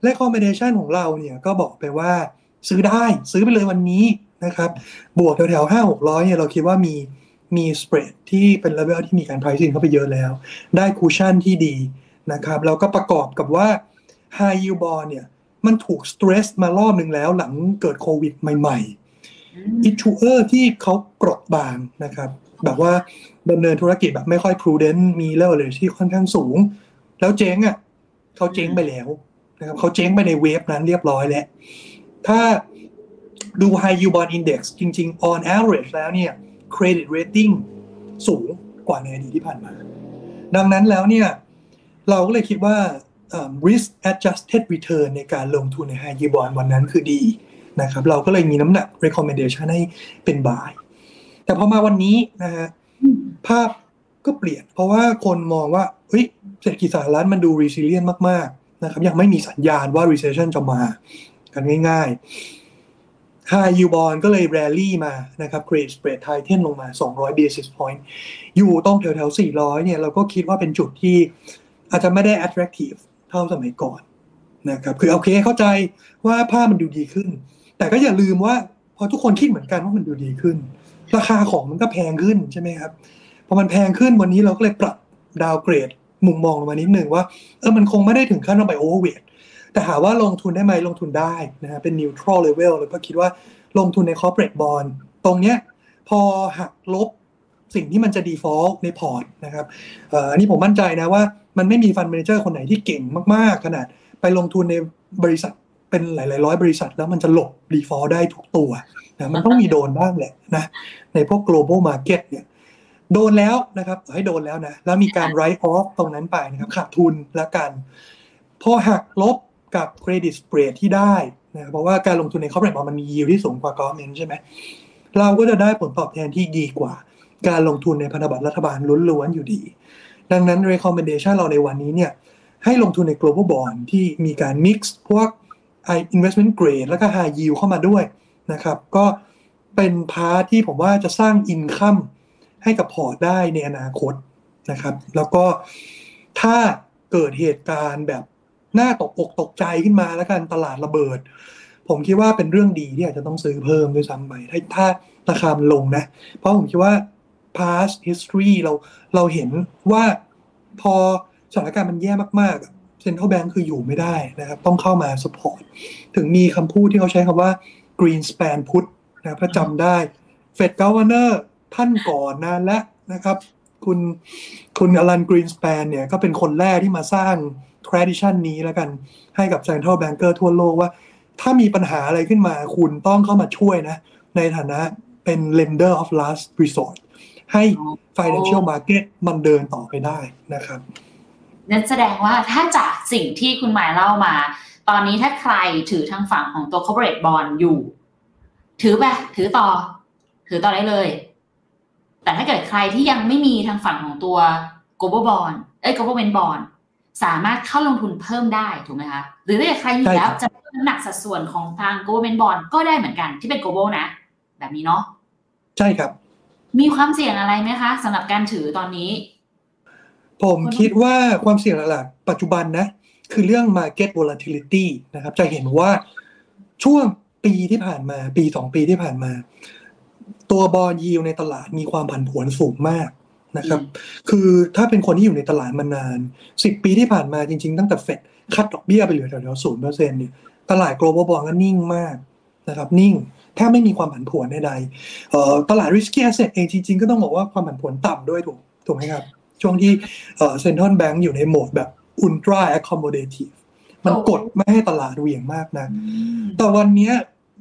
Speaker 3: และ combination ของเราเนี่ยก็บอกไปว่าซื้อได้ซื้อไปเลยวันนี้นะครับ บวกแถวๆห้าหกร้อยเนี่ยเราคิดว่ามีมี spread ที่เป็นเลเวลที่มีการ pricing เข้าไปเยอะแล้ว ได้ cushion ที่ดีนะครับแล้วก็ประกอบกับว่า high yield bond เนี่ยมันถูก stress มารอบหนึ่งแล้วหลังเกิดโควิดใหม่ ๆ issuer ที่เขาเกราะบางนะครับ แบบว่าดำเนินธุรกิจแบบไม่ค่อย prudent มีเลเวลเลยที่ค่อนข้างสูง แล้วเจ๊งอะเขาเจ๊งไปแล้วนะครับเขาเจ๊งไปใน wave นั้นเรียบร้อยแล้ว ถ้าดู high yield bond index จริง ๆ on average แล้วเนี่ย credit rating สูงกว่าในอดีตที่ผ่านมา ดังนั้นแล้วเนี่ย เราก็เลยคิดว่า risk adjusted return ในการลงทุนใน high yield bond วันนั้นคือดี นะครับเราก็เลยมีน้ำหนัก recommendation ให้เป็น buy แต่พอมาวันนี้นะฮะภาพก็เปลี่ยน เพราะว่าคนมองว่าเฮ้ยเศรษฐกิจสหรัฐมันดู resilient มากๆนะครับยังไม่มีสัญญาณว่า recession จะมากันง่ายๆ high yield bond ก็เลย rally มานะครับ credit spread tighten ลงมา 200 basis point อยู่ตรงแถวๆ 400 เนี่ยเราก็คิดว่าเป็นจุดที่อาจจะไม่ได้ attractive เท่าสมัยก่อนนะครับ คือโอเคเข้าใจว่าภาพมันดูดีขึ้น แต่ก็อย่าลืมว่าพอทุกคนคิดเหมือนกันว่ามันดูดีขึ้น ราคาของมันก็แพงขึ้นใช่ไหมครับพอมันแพงขึ้นวันนี้เราก็เลยปรับดาวเกรดมุมมองลงมานิดหนึ่งว่าเออมันคงไม่ได้ถึงขั้นต้องไป overweight แต่ถ้าว่าลงทุนได้ไหมลงทุนได้นะฮะเป็น neutral level แล้วก็คิดว่าลงทุนใน corporate bond ตรงเนี้ยพอหักลบสิ่งที่มันจะ default ในพอร์ตนะครับเอ่ออันนี้ผมมั่นใจนะว่ามันไม่มีฟัน d m มนเจอร์คนไหนที่เก่งมาก ๆ ขนาดไปลงทุนในบริษัท เป็นหลาย ๆ ร้อยบริษัทแล้วมันจะหลบ default ได้ทุกตัวนะมันต้องมีโดนบ้างแหละนะในพวก global market เนี่ยโดนแล้วนะครับให้โดนแล้วนะแล้วมีการ write off ตรงนั้นไปนะครับขาดทุนแล้วกัน พอหักลบกับ credit spread ที่ได้นะเพราะว่าการลงทุนใน corporate bond มันมี yield ที่สูงกว่า government ใช่ไหมเราก็จะได้ผลตอบแทนที่ดีกว่า การลงทุนในพันธบัตรรัฐบาลล้วนๆอยู่ดี ดังนั้น recommendation เราในวันนี้เนี่ยให้ลงทุนใน global bond ที่มีการ mix พวก investment grade แล้วก็ high yield เข้ามาด้วยนะครับ ก็เป็น part ที่ผมว่าจะสร้าง income ให้กับพอร์ตได้ในอนาคตนะครับ แล้วก็ถ้าเกิดเหตุการณ์แบบน่าตกอกตกใจขึ้นมาแล้วกันตลาดระเบิด ผมคิดว่าเป็นเรื่องดีที่อาจจะต้องซื้อเพิ่มด้วยซ้ำไปถ้าถ้าราคาลงนะ เพราะผมคิดว่า past history เราเราเห็นว่าพอสถานการณ์มันแย่มากๆ Central Bank คืออยู่ไม่ได้นะครับ ต้องเข้ามา support ถึงมีคำพูดที่เขาใช้คำว่า Greenspan put นะถ้าจำได้ Fed Governor ท่านก่อนนานแล้วนะครับ คุณคุณอลันกรีนส p ปนเนี่ยก็เป็นคนแรกที่มาสร้าง tradition นี้แล้วกันให้กับ central banker ทั่วโลกว่า ถ้ามีปัญหาอะไรขึ้นมาคุณต้องเข้ามาช่วยนะ ในฐานะเป็น lender of last resort ให้ financial market มันเดินต่อไปได้นะครับ
Speaker 2: นั่นแสดงว่าถ้าจากสิ่งที่คุณหมายเล่ามา ตอนนี้ถ้าใครถือทางฝั่งของตัว corporate bond อยู่ ถือไปถือต่อ ถือต่อได้เลย แต่ถ้าเกิดใครที่ยังไม่มีทางฝั่งของตัว global bond เอ้ย government bond สามารถเข้าลงทุนเพิ่มได้ถูกไหมคะหรือถ้าเกิดใครมีแล้วจะเพิ่มน้ำหนักสัดส่วนของทาง government bond ก็ได้เหมือนกันที่เป็น global นะ แบบนี้เนาะ
Speaker 3: ใช่ครับ
Speaker 2: มีความเสี่ยงอะไรไหมคะสำหรับการถือตอนนี้
Speaker 3: ผมคิดว่าความเสี่ยงหลักๆปัจจุบันนะ คือเรื่อง market volatility นะครับ จะเห็นว่าช่วงปีที่ผ่านมา ปีสองปีที่ผ่านมา ตัวบอลยิวในตลาดมีความผันผวนสูงมากนะครับ คือถ้าเป็นคนที่อยู่ในตลาดมานานสิบปีที่ผ่านมาจริงๆ ตั้งแต่เฟดคัดดอกเบี้ยไปเหลือแถวๆศูนย์เปอร์เซ็นต์เนี่ยตลาด global bond ก็นิ่งมากนะครับ นิ่งแทบไม่มีความผันผวนใดๆตลาด risky asset เองจริงๆ ก็ต้องบอกว่าความผันผวนต่ำด้วยถูกถูกไหมครับ ช่วงที่เซ็นทรัลแบงก์อยู่ในโหมดแบบ ultra accommodative มันกดไม่ให้ตลาดเหวี่ยงมากนะแต่วันเนี้ย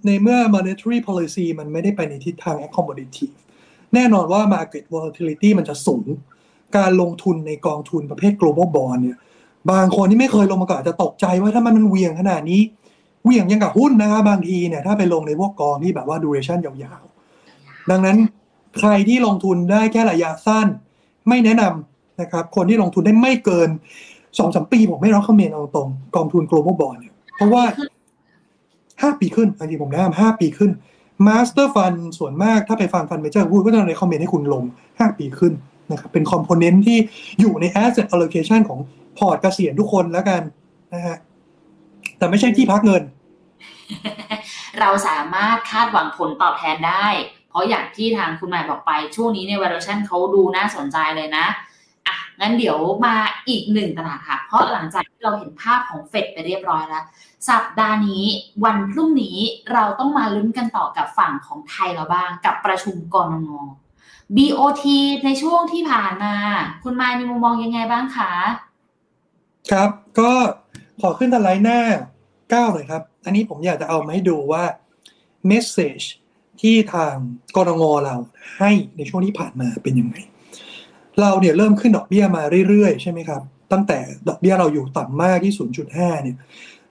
Speaker 3: ในเมื่อ monetary policy มันไม่ได้ไปในทิศทาง accommodative แน่นอนว่า market volatility มันจะสูง การลงทุนในกองทุนประเภท global bond เนี่ย บางคนที่ไม่เคยลงมาก่อนอาจจะตกใจว่าถ้ามันมันเหวี่ยงขนาดนี้เหวี่ยงยังกับหุ้นนะครับบางทีเนี่ย ถ้าไปลงในพวกกองที่แบบว่า duration ยาวๆ ดังนั้นใครที่ลงทุนได้แค่ระยะสั้น ไม่แนะนำ นะครับ คนที่ลงทุนได้ไม่เกินสองสามปีผมไม่ recommend ตรงๆกองทุน global bond เนี่ยเพราะว่าห้าปีขึ้นอันนี้ผมแนะนำห้าปีขึ้น master fund ส่วนมากถ้าไปฟัง fund manager พูดก็จะ recommend ให้คุณลงห้าปีขึ้นนะครับเป็น component ที่อยู่ใน asset allocation ของพอร์ตเกษียณทุกคนแล้วกันนะฮะแต่ไม่ใช่ที่พักเงิน
Speaker 2: เราสามารถคาดหวังผลตอบแทนได้ เพราะอย่างที่ทางคุณหมายบอกไป ช่วงนี้ใน valuation เขาดูน่าสนใจเลยนะอะ งั้นเดี๋ยวมาอีกหนึ่งตลาดค่ะ เพราะหลังจากที่เราเห็นภาพของเฟดไปเรียบร้อยแล้ว สัปดาห์นี้วันพรุ่งนี้เราต้องมาลุ้นกันต่อกับฝั่งของไทยเราบ้างกับประชุมกรงง BOT ในช่วงที่ผ่านมา คุณมายมีมุมมองยังไงบ้างคะ
Speaker 3: ครับ ก็ขอขึ้นสไลด์หน้า9หน่อยครับ อันนี้ผมอยากจะเอามาให้ดูว่า message ที่ทางกรงงเราให้ในช่วงที่ผ่านมาเป็นยังไง เราเนี่ยเริ่มขึ้นดอกเบี้ยมาเรื่อยๆ ใช่ไหมครับ ตั้งแต่ดอกเบี้ยเราอยู่ต่ำมากที่ 0.5 เนี่ย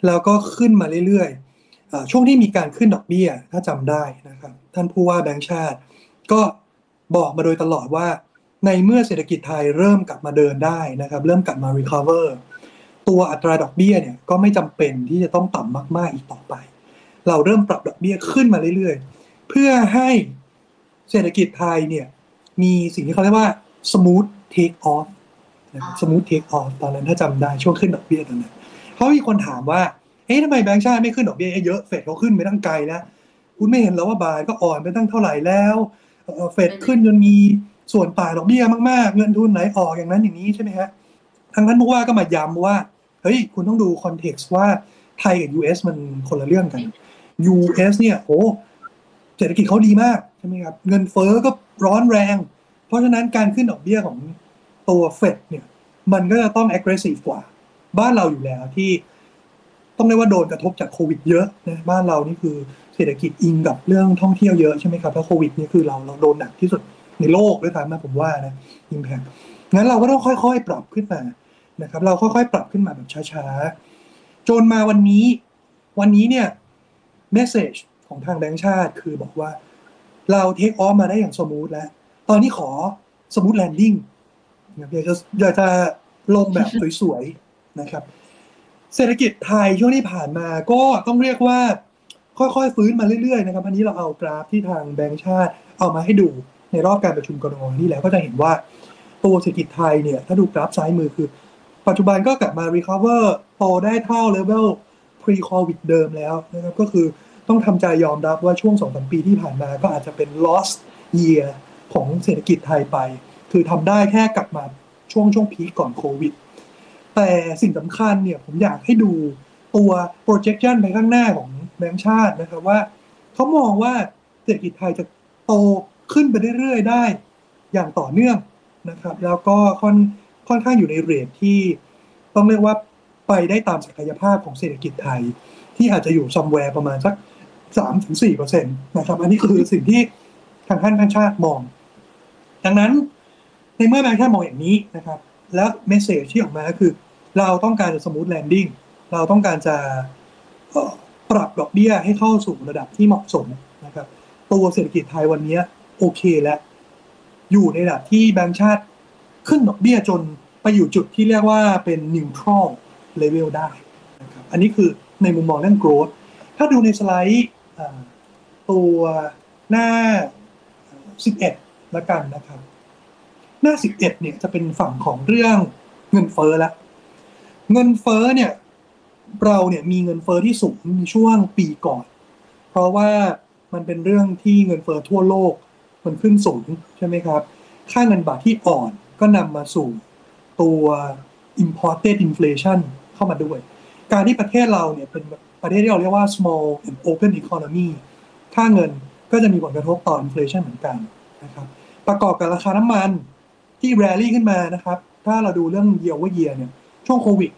Speaker 3: แล้วก็ขึ้นมาเรื่อยๆ ช่วงที่มีการขึ้นดอกเบี้ยถ้าจำได้นะครับ ท่านผู้ว่าแบงก์ชาติ ก็บอกมาโดยตลอดว่า ในเมื่อเศรษฐกิจไทยเริ่มกลับมาเดินได้นะครับ เริ่มกลับมา recover ตัวอัตราดอกเบี้ยเนี่ยก็ไม่จำเป็นที่จะต้องต่ำมากๆอีกต่อไป เราเริ่มปรับดอกเบี้ยขึ้นมาเรื่อยๆ เพื่อให้เศรษฐกิจไทยเนี่ยมีสิ่งที่เขาเรียกว่า smooth take off นะครับ smooth take off ตอนนั้นถ้าจำได้ช่วงขึ้นดอกเบี้ยตอนนั้นเพราะมีคนถามว่าเอ๊ะทำไมแบงก์ชาติไม่ขึ้นดอกเบี้ยเยอะเฟดเขาขึ้นไปตั้งไกลแล้วคุณไม่เห็นแล้วว่าบาทก็อ่อนไปตั้งเท่าไหร่แล้วเอ่อเฟดขึ้นจนมีส่วนต่างดอกเบี้ยมากๆ เงินทุนไหลออกอย่างนั้นอย่างนี้ใช่ไหมฮะทางท่านผู้ว่าก็มาย้ำว่าเฮ้ยคุณต้องดูคอนเท็กซ์ว่าไทยกับ US มันคนละเรื่องกัน US เนี่ยโอ้เศรษฐกิจเขาดีมากใช่ไหมครับเงินเฟ้อก็ร้อนแรง เพราะฉะนั้นการขึ้นดอกเบี้ยของตัวเฟดเนี่ย มันก็จะต้อง aggressive กว่า บ้านเราอยู่แล้วที่ต้องเรียกว่าโดนกระทบจากโควิดเยอะนะบ้านเรานี่คือเศรษฐกิจอิงกับเรื่องท่องเที่ยวเยอะใช่ไหมครับแล้วโควิดนี่คือเราเราโดนหนักที่สุดในโลกด้วยซ้ำนะผมว่านะ impact งั้นเราก็ต้องค่อย ๆ ปรับขึ้นมานะครับ เราค่อยๆ ปรับขึ้นมาแบบช้าๆจนมาวันนี้ วันนี้เนี่ย message ของทางแบงก์ชาติคือบอกว่าเรา take off มาได้อย่าง smooth แล้ว ตอนนี้ขอ smooth landing อยากจะอยากจะลงแบบสวยๆนะครับ เศรษฐกิจไทยช่วงที่ผ่านมาก็ต้องเรียกว่า ค่อยๆ ฟื้นมาเรื่อยๆนะครับอันนี้เราเอากราฟที่ทางแบงก์ชาติเอามาให้ดูในรอบการประชุมกนง. เนี่ยแล้วก็จะเห็นว่าตัวเศรษฐกิจไทยเนี่ยถ้าดูกราฟซ้ายมือคือ ปัจจุบันก็กลับมา recover โตได้เท่าเลเวล pre covid เดิมแล้วนะครับก็คือต้องทำใจยอมรับว่าช่วง2-3ปีที่ผ่านมาก็อาจจะเป็น lost year ของเศรษฐกิจไทยไป คือทำได้แค่กลับมาช่วงช่วงพีคก่อนโควิด แต่สิ่งสำคัญเนี่ยผมอยากให้ดูตัว projection ไปข้างหน้าของแบงก์ชาตินะครับว่าเขามองว่าเศรษฐกิจไทยจะโตขึ้นไปเรื่อยๆได้อย่างต่อเนื่องนะครับ แล้วก็ค่อนค่อนข้างอยู่ในเรทที่ต้องเรียกว่าไปได้ตามศักยภาพของเศรษฐกิจไทย ที่อาจจะอยู่ somewhere ประมาณสักสามถึงสี่เปอร์เซ็นต์นะครับ อันนี้คือสิ่งที่ทางท่านแบงค์ชาติมอง ดังนั้นในเมื่อแบงค์ชาติมองอย่างนี้นะครับ แล้ว message ที่ออกมาก็คือ เราต้องการจะ smooth landing เราต้องการจะปรับดอกเบี้ยให้เข้าสู่ระดับที่เหมาะสมนะครับ ตัวเศรษฐกิจไทยวันนี้โอเคแล้ว อยู่ในระดับที่แบงก์ชาติขึ้นดอกเบี้ยจนไปอยู่จุดที่เรียกว่าเป็น neutral level ได้นะครับอันนี้คือในมุมมองเรื่อง growth ถ้าดูในสไลด์ตัวหน้า 11 ละกันนะครับ หน้า 11 เนี่ยจะเป็นฝั่งของเรื่องเงินเฟ้อล้วเงินเฟ้อเนี่ย เราเนี่ยมีเงินเฟ้อที่สูงในช่วงปีก่อน เพราะว่ามันเป็นเรื่องที่เงินเฟ้อทั่วโลกมันขึ้นสูงใช่ไหมครับ ค่าเงินบาทที่อ่อนก็นำมาสู่ตัว imported inflation เข้ามาด้วย การที่ประเทศเราเนี่ยเป็นประเทศที่เราเรียกว่า small and open economy ค่าเงินก็จะมีผลกระทบต่อ inflation เหมือนกันนะครับ ประกอบกับราคาน้ำมันที่แรลลี่ขึ้นมานะครับ ถ้าเราดูเรื่องเยียวว่าเยียเนี่ย ช่วงโควิด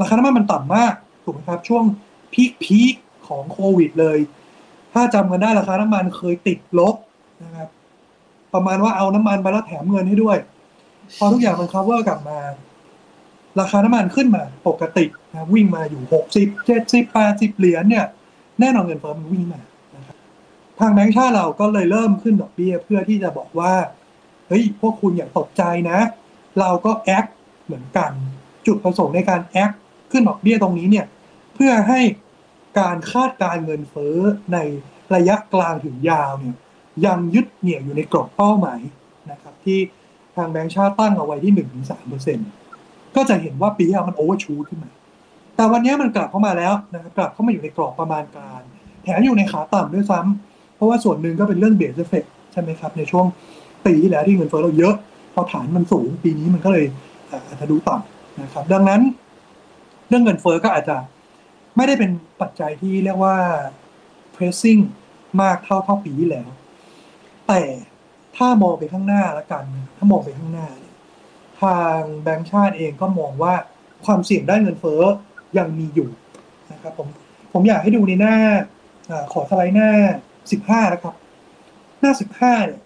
Speaker 3: ราคาน้ำมันมันต่ำมากถูกไหมครับ ช่วงพีคพีคของโควิดเลย ถ้าจำกันได้ราคาน้ำมันเคยติดลบนะครับ ประมาณว่าเอาน้ำมันไปแล้วแถมเงินให้ด้วย พอทุกอย่างมัน cover กลับมา ราคาน้ำมันขึ้นมาปกตินะวิ่งมาอยู่หกสิบเจ็ดสิบแปดสิบเหรียญเนี่ย แน่นอนเงินเฟ้อมันวิ่งมานะครับทางแบงก์ชาติเราก็เลยเริ่มขึ้นดอกเบี้ยเพื่อที่จะบอกว่า ฮ้ยพวกคุณอย่าตกใจนะ เราก็แอคเหมือนกัน จุดประสงค์ในการ act ขึ้นดอกเบี้ยตรงนี้เนี่ยเพื่อให้การคาดการเงินเฟ้อในระยะกลางถึงยาวเนี่ยยังยึดเหนี่ยวอยู่ในกรอบเป้าหมายนะครับที่ทางแบงก์ชาติตั้งเอาไว้ที่หนึ่งถึงสามเปอร์เซ็นก็จะเห็นว่าปีที่แล้วมัน overshoot ขึ้นมา แต่วันนี้มันกลับเข้ามาแล้วนะครับกลับเข้ามาอยู่ในกรอบประมาณการ แถมอยู่ในขาต่ำด้วยซ้ำเพราะว่าส่วนหนึ่งก็เป็นเรื่อง base effect ใช่ไหมครับในช่วง ปีที่แล้วที่เงินเฟ้อเราเยอะ พอฐานมันสูงปีนี้มันก็เลยอาจจะดูต่ำนะครับ ดังนั้น เรื่องเงินเฟ้อก็อาจจะไม่ได้เป็นปัจจัยที่เรียกว่า pressing มากเท่าเท่าปีที่แล้ว แต่ถ้ามองไปข้างหน้าละกัน ถ้ามองไปข้างหน้า ทางแบงก์ชาติเองก็มองว่าความเสี่ยงด้านเงินเฟ้อยังมีอยู่นะครับผมผมอยากให้ดูในหน้าขอสไลด์หน้า 15 นะครับ หน้า 15 เนี่ย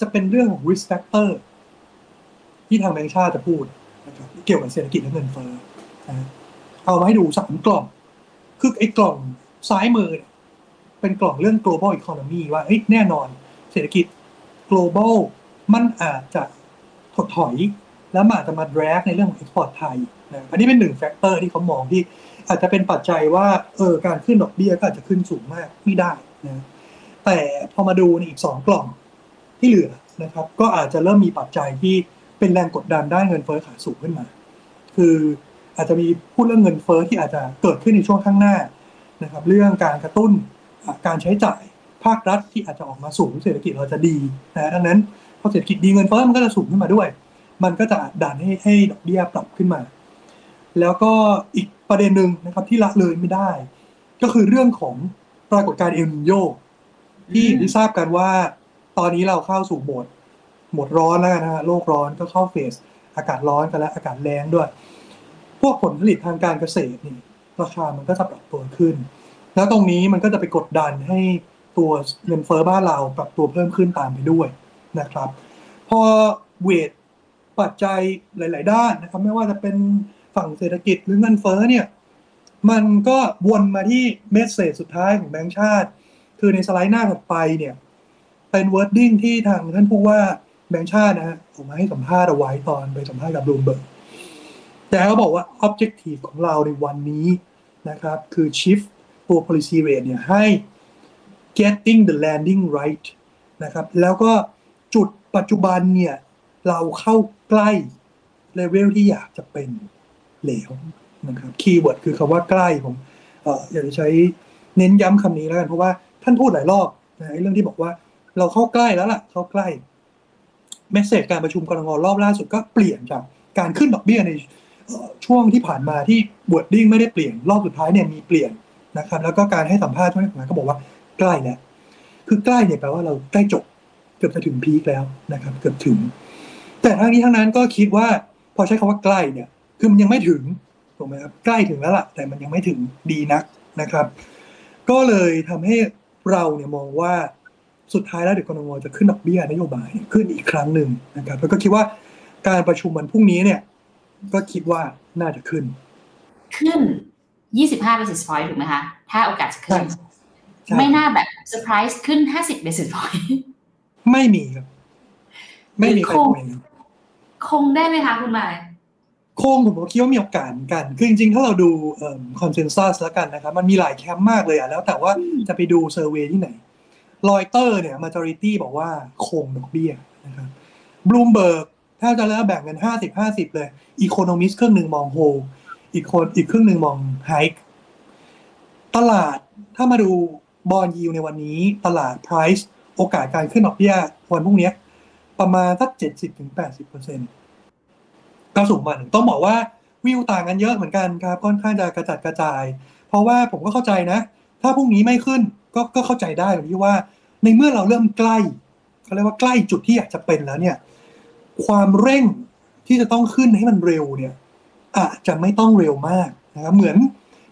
Speaker 3: จะเป็นเรื่องของ risk factor ที่ทางแบงก์ชาติจะพูดนะครับเกี่ยวกับเศรษฐกิจและเงินเฟ้อนะเอามาให้ดูสามกล่อง คือไอ้กล่องซ้ายมือ เป็นกล่องเรื่อง global economy ว่าเฮ้ยแน่นอนเศรษฐกิจ global มันอาจจะถดถอย แล้วมันอาจจะมา drag ในเรื่องของ export ไทยนะอันนี้เป็นหนึ่ง factor ที่เขามองที่อาจจะเป็นปัจจัยว่าเออการขึ้นดอกเบี้ยก็อาจจะขึ้นสูงมากไม่ได้นะแต่พอมาดูในอีกสองกล่อง ที่เหลือนะครับ ก็อาจจะเริ่มมีปัจจัยที่เป็นแรงกดดันได้เงินเฟ้อขาสูงขึ้นมา คืออาจจะมีพูดเรื่องเงินเฟ้อที่อาจจะเกิดขึ้นในช่วงข้างหน้านะครับ เรื่องการกระตุ้นการใช้จ่ายภาครัฐที่อาจจะออกมาสูงเศรษฐกิจเราจะดีนะดังนั้นพอเศรษฐกิจดีเงินเฟ้อมันก็จะสูงขึ้นมาด้วย มันก็จะดันให้ให้ดอกเบี้ยปรับขึ้นมา แล้วก็อีกประเด็นหนึ่งนะครับที่ละเลยไม่ได้ ก็คือเรื่องของปรากฏการณ์เอลนิโยที่ที่ทราบกันว่า ตอนนี้เราเข้าสู่โหมดโหมดร้อนแล้วกันนะฮะโลกร้อนก็เข้าเฟสอากาศร้อนกันแล้วอากาศแรงด้วย พวกผลผลิตทางการเกษตรนี่ราคามันก็จะปรับตัวขึ้น แล้วตรงนี้มันก็จะไปกดดันให้ตัวเงินเฟ้อบ้านเราปรับตัวเพิ่มขึ้นตามไปด้วยนะครับ พอ weight ปัจจัยหลาย ๆ ด้านนะครับ ไม่ว่าจะเป็นฝั่งเศรษฐกิจหรือเงินเฟ้อเนี่ยมันก็วนมาที่ message สุดท้ายของแบงก์ชาติ คือในสไลด์หน้าถัดไปเนี่ย เป็น wording ที่ทางท่านผู้ว่าแบงก์ชาตินะฮะออกมาให้สัมภาษณ์เอาไว้ตอนไปสัมภาษณ์กับลูมเบิร์กแต่เขาบอกว่า objective ของเราในวันนี้นะครับ คือ shift ตัว policy rate เนี่ยให้ getting the landing right นะครับ แล้วก็จุดปัจจุบันเนี่ย เราเข้าใกล้เลเวลที่อยากจะเป็นแล้วนะครับ keyword คือคำว่าใกล้ผมเอออยากจะใช้เน้นย้ำคำนี้แล้วกัน เพราะว่าท่านพูดหลายรอบนะเรื่องที่บอกว่า เราเข้าใกล้แล้วล่ะ เข้าใกล้ message การประชุมกนง.รอบล่าสุดก็เปลี่ยนจากการขึ้นดอกเบี้ยในช่วงที่ผ่านมาที่ wording ไม่ได้เปลี่ยนรอบสุดท้ายเนี่ยมีเปลี่ยนนะครับ แล้วก็การให้สัมภาษณ์ช่วงที่ผ่านมก็บอกว่าใกล้แล้วคือใกล้เนี่ยแปลว่าเราใกล้จบเกือบจะถึงพีคแล้วนะครับ เกือบถึง แต่ทั้งนี้ทั้งนั้นก็คิดว่าพอใช้คำว่าใกล้เนี่ยคือมันยังไม่ถึงถูกไหมครับใกล้ถึงแล้วล่ะ แต่มันยังไม่ถึงดีนักนะครับ ก็เลยทำให้เราเนี่ยมองว่า สุดท้ายแล้วเดี๋ยวกรงจะขึ้นดอกเบี้ยนโยบายขึ้นอีกครั้งหนึ่งนะครับ แล้วก็คิดว่าการประชุมวันพรุ่งนี้เนี่ย ก็คิดว่าน่าจะขึ้น
Speaker 2: ขึ้น 25 basis point ถูกไหมคะ ถ้าโอกาสจะขึ้น ไม่น่าแบบเซอร์ไพรส์ขึ้น 50 basis point
Speaker 3: ไม่มีครับ ไม่มีใครมองอย่างนั้น
Speaker 2: คงได้ไหมคะคุณหมาย
Speaker 3: คงผมคิดว่ามีโอกาสกัน คือจริงๆ ถ้าเราดู consensus แล้วกันนะครับ มันมีหลายแคมป์มากเลยอะ แล้วแต่ว่าจะไปดู survey ที่ไหน รอยเตอร์เนี่ย majority บอกว่าคงดอกเบี้ยนะครับบลูมเบิร์กถ้าจะแล้วแบ่งกันห้าสิบห้าสิบเลยอีโคโนมิสครึ่งหนึ่งมองโฮอีกคนอีกครึ่งหนึ่งมองไฮตลาดถ้ามาดูบอลยิวในวันนี้ตลาดไพรซ์โอกาสการขึ้นดอกเบี้ยวันพรุ่งนี้ประมาณสักเจ็ดสิบถึงแปดสิบเปอร์เซ็นต์ก็สูงมาหนึ่งต้องบอกว่าวิวต่างกันเยอะเหมือนกันครับค่อนข้างจะกระจัดกระจาย เพราะว่าผมก็เข้าใจนะ ถ้าพรุ่งนี้ไม่ขึ้น ก็ก็เข้าใจได้ตรงที่ว่า ในเมื่อเราเริ่มใกล้เขาเรียกว่าใกล้จุดที่อยากจะเป็นแล้วเนี่ย ความเร่งที่จะต้องขึ้นให้มันเร็วเนี่ยอาจจะไม่ต้องเร็วมากนะครับเหมือน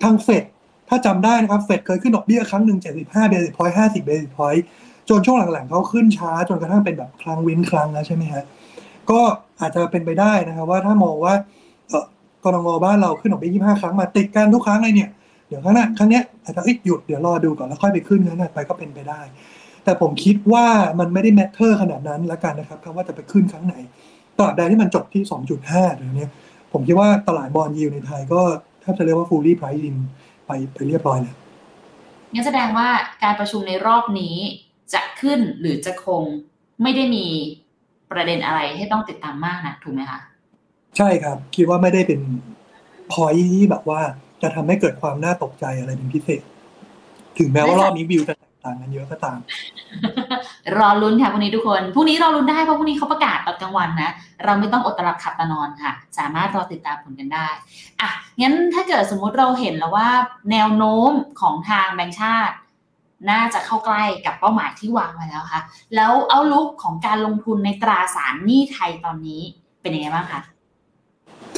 Speaker 3: ทางเฟดถ้าจำได้นะครับเฟดเคยขึ้นดอกเบี้ยครั้งหนึ่ง75 basis point 50 basis point จนช่วงหลังๆเขาขึ้นช้า จนกระทั่งเป็นแบบครั้งเว้นครั้งแล้วใช่ไหมฮะก็อาจจะเป็นไปได้นะครับว่าถ้ามองว่าเออกนง.บ้านเราขึ้นดอกเบี้ย25 ครั้งมาติดกันทุกครั้งเลยเนี่ย เดี๋ยวครั้งหน้าครั้งเนี้ยอาจจะหยุดเดี๋ยวรอดูก่อนแล้วค่อยไปขึ้นครั้งหน้าไปก็เป็นไปได้ แต่ผมคิดว่ามันไม่ได้ matter ขนาดนั้นละกันนะครับคำว่าจะไปขึ้นครั้งไหนตราบใดที่มันจบที่ 2.5เดี๋ยวนี้ผมคิดว่าตลาด bond yield ในไทยก็แทบจะเรียกว่า fully price in ไปไปเรียบร้อยแล้ว
Speaker 2: งั้นแสดงว่าการประชุมในรอบนี้จะขึ้นหรือจะคงไม่ได้มีประเด็นอะไรให้ต้องติดตามมากนะถูกไหมคะ
Speaker 3: ใช่ครับ คิดว่าไม่ได้เป็นพอยที่แบบว่า จะทำให้เกิดความน่าตกใจอะไรเป็นพิเศษ ถึงแม้ว่ารอบนี้วิวจะแตกต่างกันเยอะก็ตาม
Speaker 2: รอลุ้นค่ะพรุ่งนี้ทุกคนพรุ่งนี้รอลุ้นได้เพราะพรุ่งนี้เขาประกาศตอนกลางวันนะ เราไม่ต้องอดตาหลับขับตานอนค่ะ สามารถรอติดตามผลกันได้อะงั้นถ้าเกิดสมมุติเราเห็นแล้วว่า แนวโน้มของทางแบงก์ชาติ น่าจะเข้าใกล้กับเป้าหมายที่วางไว้แล้วค่ะ แล้วเอาลุกของการลงทุนในตราสารหนี้ไทยตอนนี้เป็นยังไงบ้างคะ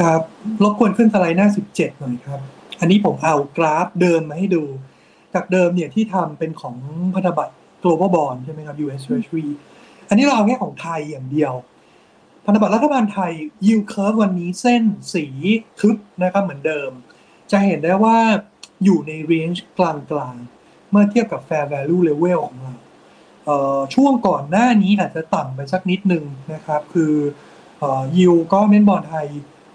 Speaker 3: ครับรบกวนขึ้นสไลด์หน้า 17 หน่อยครับ อันนี้ผมเอากราฟเดิมมาให้ดู จากเดิมเนี่ยที่ทำเป็นของพันธบัตร global bond ใช่ไหมครับ US Treasury อันนี้เราเอาแค่ของไทยอย่างเดียว พันธบัตรรัฐบาลไทย yield curve วันนี้เส้นสีทึบนะครับเหมือนเดิม จะเห็นได้ว่าอยู่ใน range กลางๆ เมื่อเทียบกับ fair value level ของเราช่วงก่อนหน้านี้อาจจะต่ำไปสักนิดนึงนะครับ คือออ yield ก็เม้นบอลไทย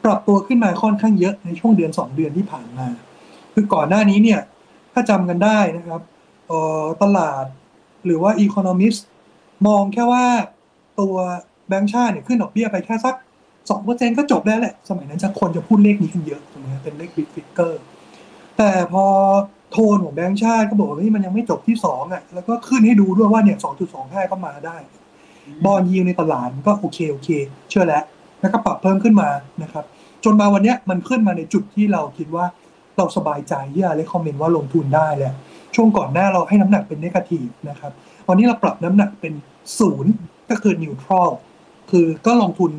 Speaker 3: ปรับตัวขึ้นมาค่อนข้างเยอะในช่วงเดือน 2 เดือนที่ผ่านมา คือก่อนหน้านี้เนี่ย ถ้าจำกันได้นะครับเอ่อตลาดหรือว่า Economist มองแค่ว่าตัวแบงก์ชาติเนี่ยขึ้นดอกเบี้ยไปแค่สัก2%ก็จบได้แหละ สมัยนั้นจะคนจะพูดเลขนี้กันเยอะถูกไหมครับเป็นเลข big figure แต่พอโทนของแบงก์ชาติก็บอกว่าเฮ้ยมันยังไม่จบที่2อะ แล้วก็ขึ้นให้ดูด้วยว่าเนี่ย2.25ก็มาได้ bond yield ในตลาดมันก็โอเค โอเค เชื่อแล้ว แล้วก็ปรับเพิ่มขึ้นมานะครับ จนมาวันนี้มันขึ้นมาในจุดที่เราคิดว่าเราสบายใจที่จะ recommend ว่าลงทุนได้แล้วช่วงก่อนหน้าเราให้น้ำหนักเป็น negative นะครับวันนี้เราปรับน้ำหนักเป็นศูนย์ก็คือ neutral คือก็ลงทุน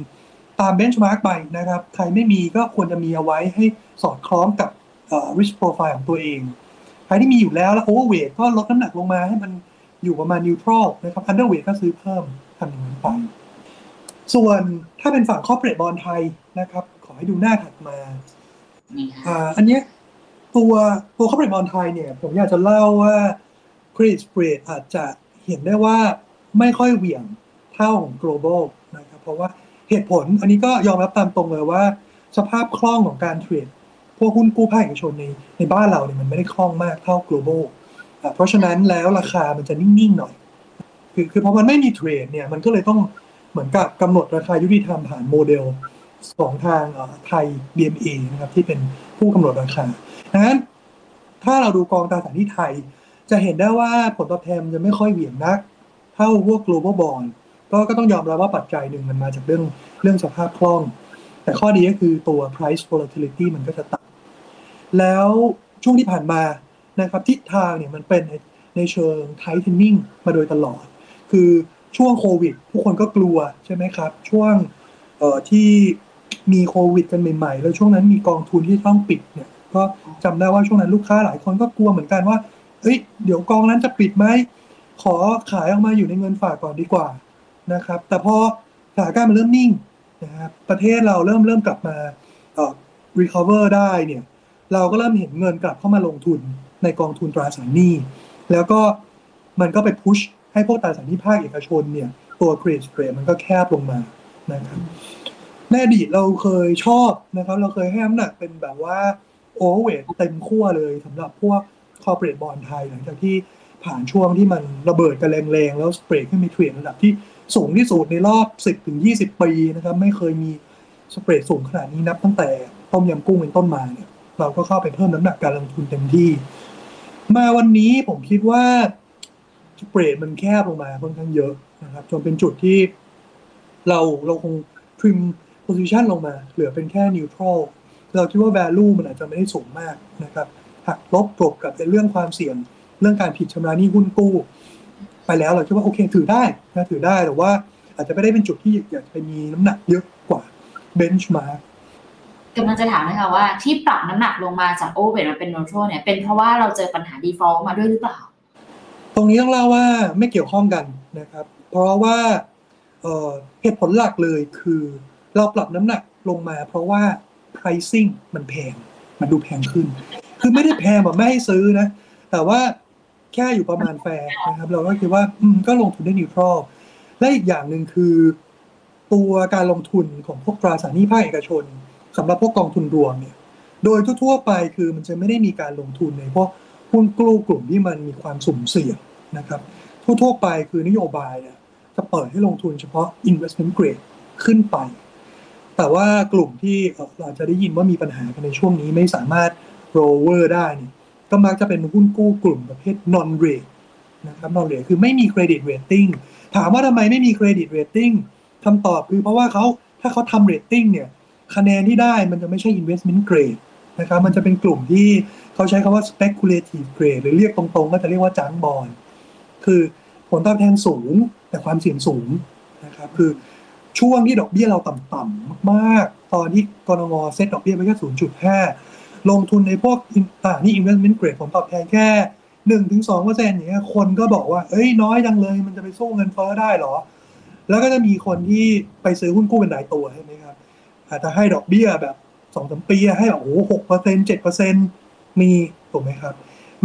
Speaker 3: ตาม benchmark ไปนะครับ ใครไม่มีก็ควรจะมีเอาไว้ให้สอดคล้องกับเอ่อ risk profile ของตัวเอง ใครที่มีอยู่แล้วแล้ว overweight ก็ลดน้ำหนักลงมาให้มันอยู่ประมาณนิวทรัลนะครับ underweight ก็ซื้อเพิ่มทำอย่างนั้นไป ส่วนถ้าเป็นฝั่ง corporate bond ไทยนะครับ ขอให้ดูหน้าถัดมา
Speaker 2: นี่ค่ะ
Speaker 3: อ่าอันเนี้ยตัวตัว corporate bond ไทยเนี่ย ผมอยากจะเล่าว่า credit spread อาจจะเห็นได้ว่าไม่ค่อยเหวี่ยงเท่าของ global นะครับ เพราะว่าเหตุผลอันนี้ก็ยอมรับตามตรงเลยว่า สภาพคล่องของการเทรดพวกหุ้นกู้ภาคเอกชนในในบ้านเราเนี่ยมันไม่ได้คล่องมากเท่า global อ่าเพราะฉะนั้นแล้วราคามันจะนิ่ง ๆ หน่อย คือคือพอมันไม่มีเทรดเนี่ยมันก็เลยต้อง เหมือนกับกำหนดราคายุติธรรมผ่านโมเดลของทางไทย BMA นะครับที่เป็นผู้กำหนดราคาดังนั้นถ้าเราดูกองตราสารหนี้ไทย จะเห็นได้ว่าผลตอบแทนมันจะไม่ค่อยเหวี่ยงนัก เท่าพวก global bond ก็ก็ต้องยอมรับว่าปัจจัยหนึ่งมันมาจากเรื่องเรื่องสภาพคล่อง แต่ข้อดีก็คือตัว price volatility มันก็จะต่ำแล้วช่วงที่ผ่านมานะครับทิศทางเนี่ยมันเป็นในในเชิง tightening มาโดยตลอด คือ ช่วงโควิดผู้คนก็กลัวใช่ไหมครับ ช่วงเอ่อที่มีโควิดกันใหม่ๆ แล้วช่วงนั้นมีกองทุนที่ต้องปิดเนี่ย ก็จำได้ว่าช่วงนั้นลูกค้าหลายคนก็กลัวเหมือนกันว่าเอ้ยเดี๋ยวกองนั้นจะปิดไหมขอขายออกมาอยู่ในเงินฝากก่อนดีกว่านะครับ แต่พอสถานการณ์มันเริ่มนิ่งนะครับประเทศเราเริ่มเริ่มกลับมาเอ่อ recover ได้เนี่ย เราก็เริ่มเห็นเงินกลับเข้ามาลงทุนในกองทุนตราสารหนี้ แล้วก็มันก็ไปพุช ให้พวกตราสารหนี้ภาคเอกชนเนี่ยตัว credit spread มันก็แคบลงมานะครับในอดีตเราเคยชอบนะครับ เราเคยให้น้ำหนักเป็นแบบว่า overweight เต็มขั้วเลยสำหรับพวก corporate bond ไทย หลังจากที่ผ่านช่วงที่มันระเบิดกันแรงๆ แล้วสเปรดขึ้นไปเทรดระดับที่สูงที่สุดในรอบ 10 ถึง 20 ปีนะครับ ไม่เคยมีสเปรดสูงขนาดนี้นับตั้งแต่ต้มยำกุ้งเป็นต้นมาเนี่ย เราก็เข้าไปเพิ่มน้ำหนักการลงทุนเต็มที่ มาวันนี้ผมคิดว่า เปรดมันแคบลงมาค่อนข้างเยอะนะครับจนเป็นจุดที่เราเราคงทริม position ลงมา เหลือเป็นแค่ neutral เราคิดว่า value มันอาจจะไม่ได้สูงมากนะครับหักลบกลบกับในเรื่องความเสี่ยง เรื่องการผิดชำระหนี้หุ้นกู้ ไปแล้วเราคิดว่าโอเคถือได้นะถือได้แต่ว่าอาจจะไม่ได้เป็นจุดที่อยากจะมีน้ำหนักเยอะกว่า benchmark
Speaker 2: กำลังจะถามนะคะว่าที่ปรับน้ำหนักลงมาจากโอเวอร์มาเป็นโนทรเนี่ยเป็นเพราะว่าเราเจอปัญหา default มาด้วยหรือเปล่า
Speaker 3: ตรงนี้ต้องเล่าว่าไม่เกี่ยวข้องกันนะครับ เพราะว่าเหตุผลหลักเลยคือเราปรับน้ำหนักลงมา เพราะว่า pricing มันแพง มันดูแพงขึ้น คือไม่ได้แพงแบบไม่ให้ซื้อนะ แต่ว่าแค่อยู่ประมาณแฟร์นะครับ เราก็คิดว่าอืมก็ลงทุนได้นิวทรัลและอีกอย่างหนึ่งคือ ตัวการลงทุนของพวกตราสารหนี้ภาคเอกชนสำหรับพวกกองทุนรวมเนี่ย โดยทั่วๆไปคือมันจะไม่ได้มีการลงทุนในพวก หุ้นกู้กลุ่มที่มันมีความสุ่มเสี่ยงนะครับ ทั่วๆไปคือนโยบายเนี่ยจะเปิดให้ลงทุนเฉพาะ investment grade ขึ้นไป แต่ว่ากลุ่มที่เราจะได้ยินว่ามีปัญหากันในช่วงนี้ไม่สามารถ rollover ได้เนี่ยก็มักจะเป็นหุ้นกู้กลุ่มประเภท non rate นะครับ non rate คือไม่มี credit rating ถามว่าทำไมไม่มี credit rating คำตอบคือเพราะว่าเขาถ้าเขาทำเรตติ้งเนี่ยคะแนนที่ได้มันจะไม่ใช่ investment grade นะครับ มันจะเป็นกลุ่มที่ เขาใช้คำว่า speculative grade หรือเรียกตรงๆ ก็จะเรียกว่าจังบอลคือผลตอบแทนสูงแต่ความเสี่ยงสูงนะครับคือช่วงที่ดอกเบี้ยเราต่ำๆมากๆ ตอนที่กรงเซตดอกเบี้ยไปแค่ 0.5 ลงทุนในพวกอ่านี่ investment grade ผลตอบแทนแค่หนึ่งถึงสองเปอร์เซ็นต์อย่างเงี้ยคนก็บอกว่า เอ้ยน้อยจังเลย มันจะไปสู้เงินเฟ้อได้เหรอ แล้วก็จะมีคนที่ไปซื้อหุ้นกู้เป็นรายตัวใช่ไหมครับอาจจะให้ดอกเบี้ยแบบสองสามปีให้แบบโอ้โหหกเปอร์เซ็นต์เจ็ดเปอร์เซ็นต์ มีถูกไหมครับ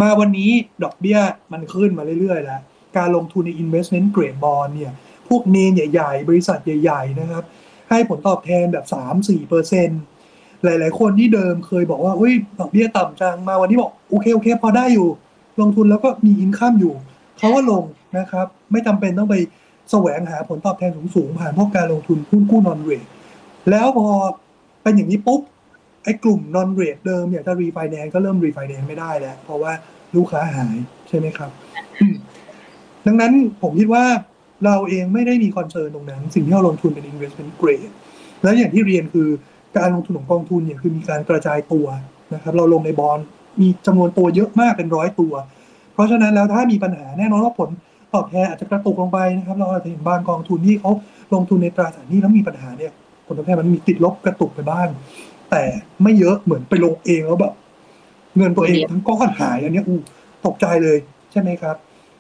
Speaker 3: มาวันนี้ดอกเบี้ยมันขึ้นมาเรื่อยๆแล้ว การลงทุนใน investment grade bond เนี่ย พวกเนนใหญ่ๆ บริษัทใหญ่ๆนะครับ ให้ผลตอบแทนแบบสามสี่เปอร์เซ็นหลายๆ คนที่เดิมเคยบอกว่าเฮ้ยดอกเบี้ยต่ำจังมาวันนี้บอกโอเคโอเค พอได้อยู่ ลงทุนแล้วก็มีอินข้ามอยู่เขาก็ลงนะครับ ไม่จำเป็นต้องไปแสวงหาผลตอบแทนสูงๆผ่านพวกการลงทุนหุ้นกู้ non rate แล้วพอเป็นอย่างนี้ปุ๊บ ไอ้กลุ่ม non rate เดิมเนี่ยจะรีไฟแนนซ์ก็เริ่มรีไฟแนนซ์ไม่ได้แล้ว เพราะว่าลูกค้าหายใช่ไหมครับ ดังนั้นผมคิดว่าเราเองไม่ได้มี concern ตรงนั้น สิ่งที่เราลงทุนเป็น investment grade แล้วอย่างที่เรียนคือการลงทุนของกองทุนเนี่ยคือมีการกระจายตัวนะครับ เราลงในบอลมีจำนวนตัวเยอะมากเป็นร้อยตัว เพราะฉะนั้นแล้วถ้ามีปัญหาแน่นอนว่าผลตอบแทนอาจจะกระตุกลงไปนะครับ เราอาจจะเห็นบางกองทุนที่เขาลงทุนในตราสารหนี้แล้วมีปัญหาเนี่ยผลตอบแทนมันมีติดลบกระตุกไปบ้าง แต่ไม่เยอะเหมือนไปลงเองแล้วแบบเงินตัวเองทั้งก้อนหายอันเนี้ยอู้ตกใจเลยใช่ไหมครับ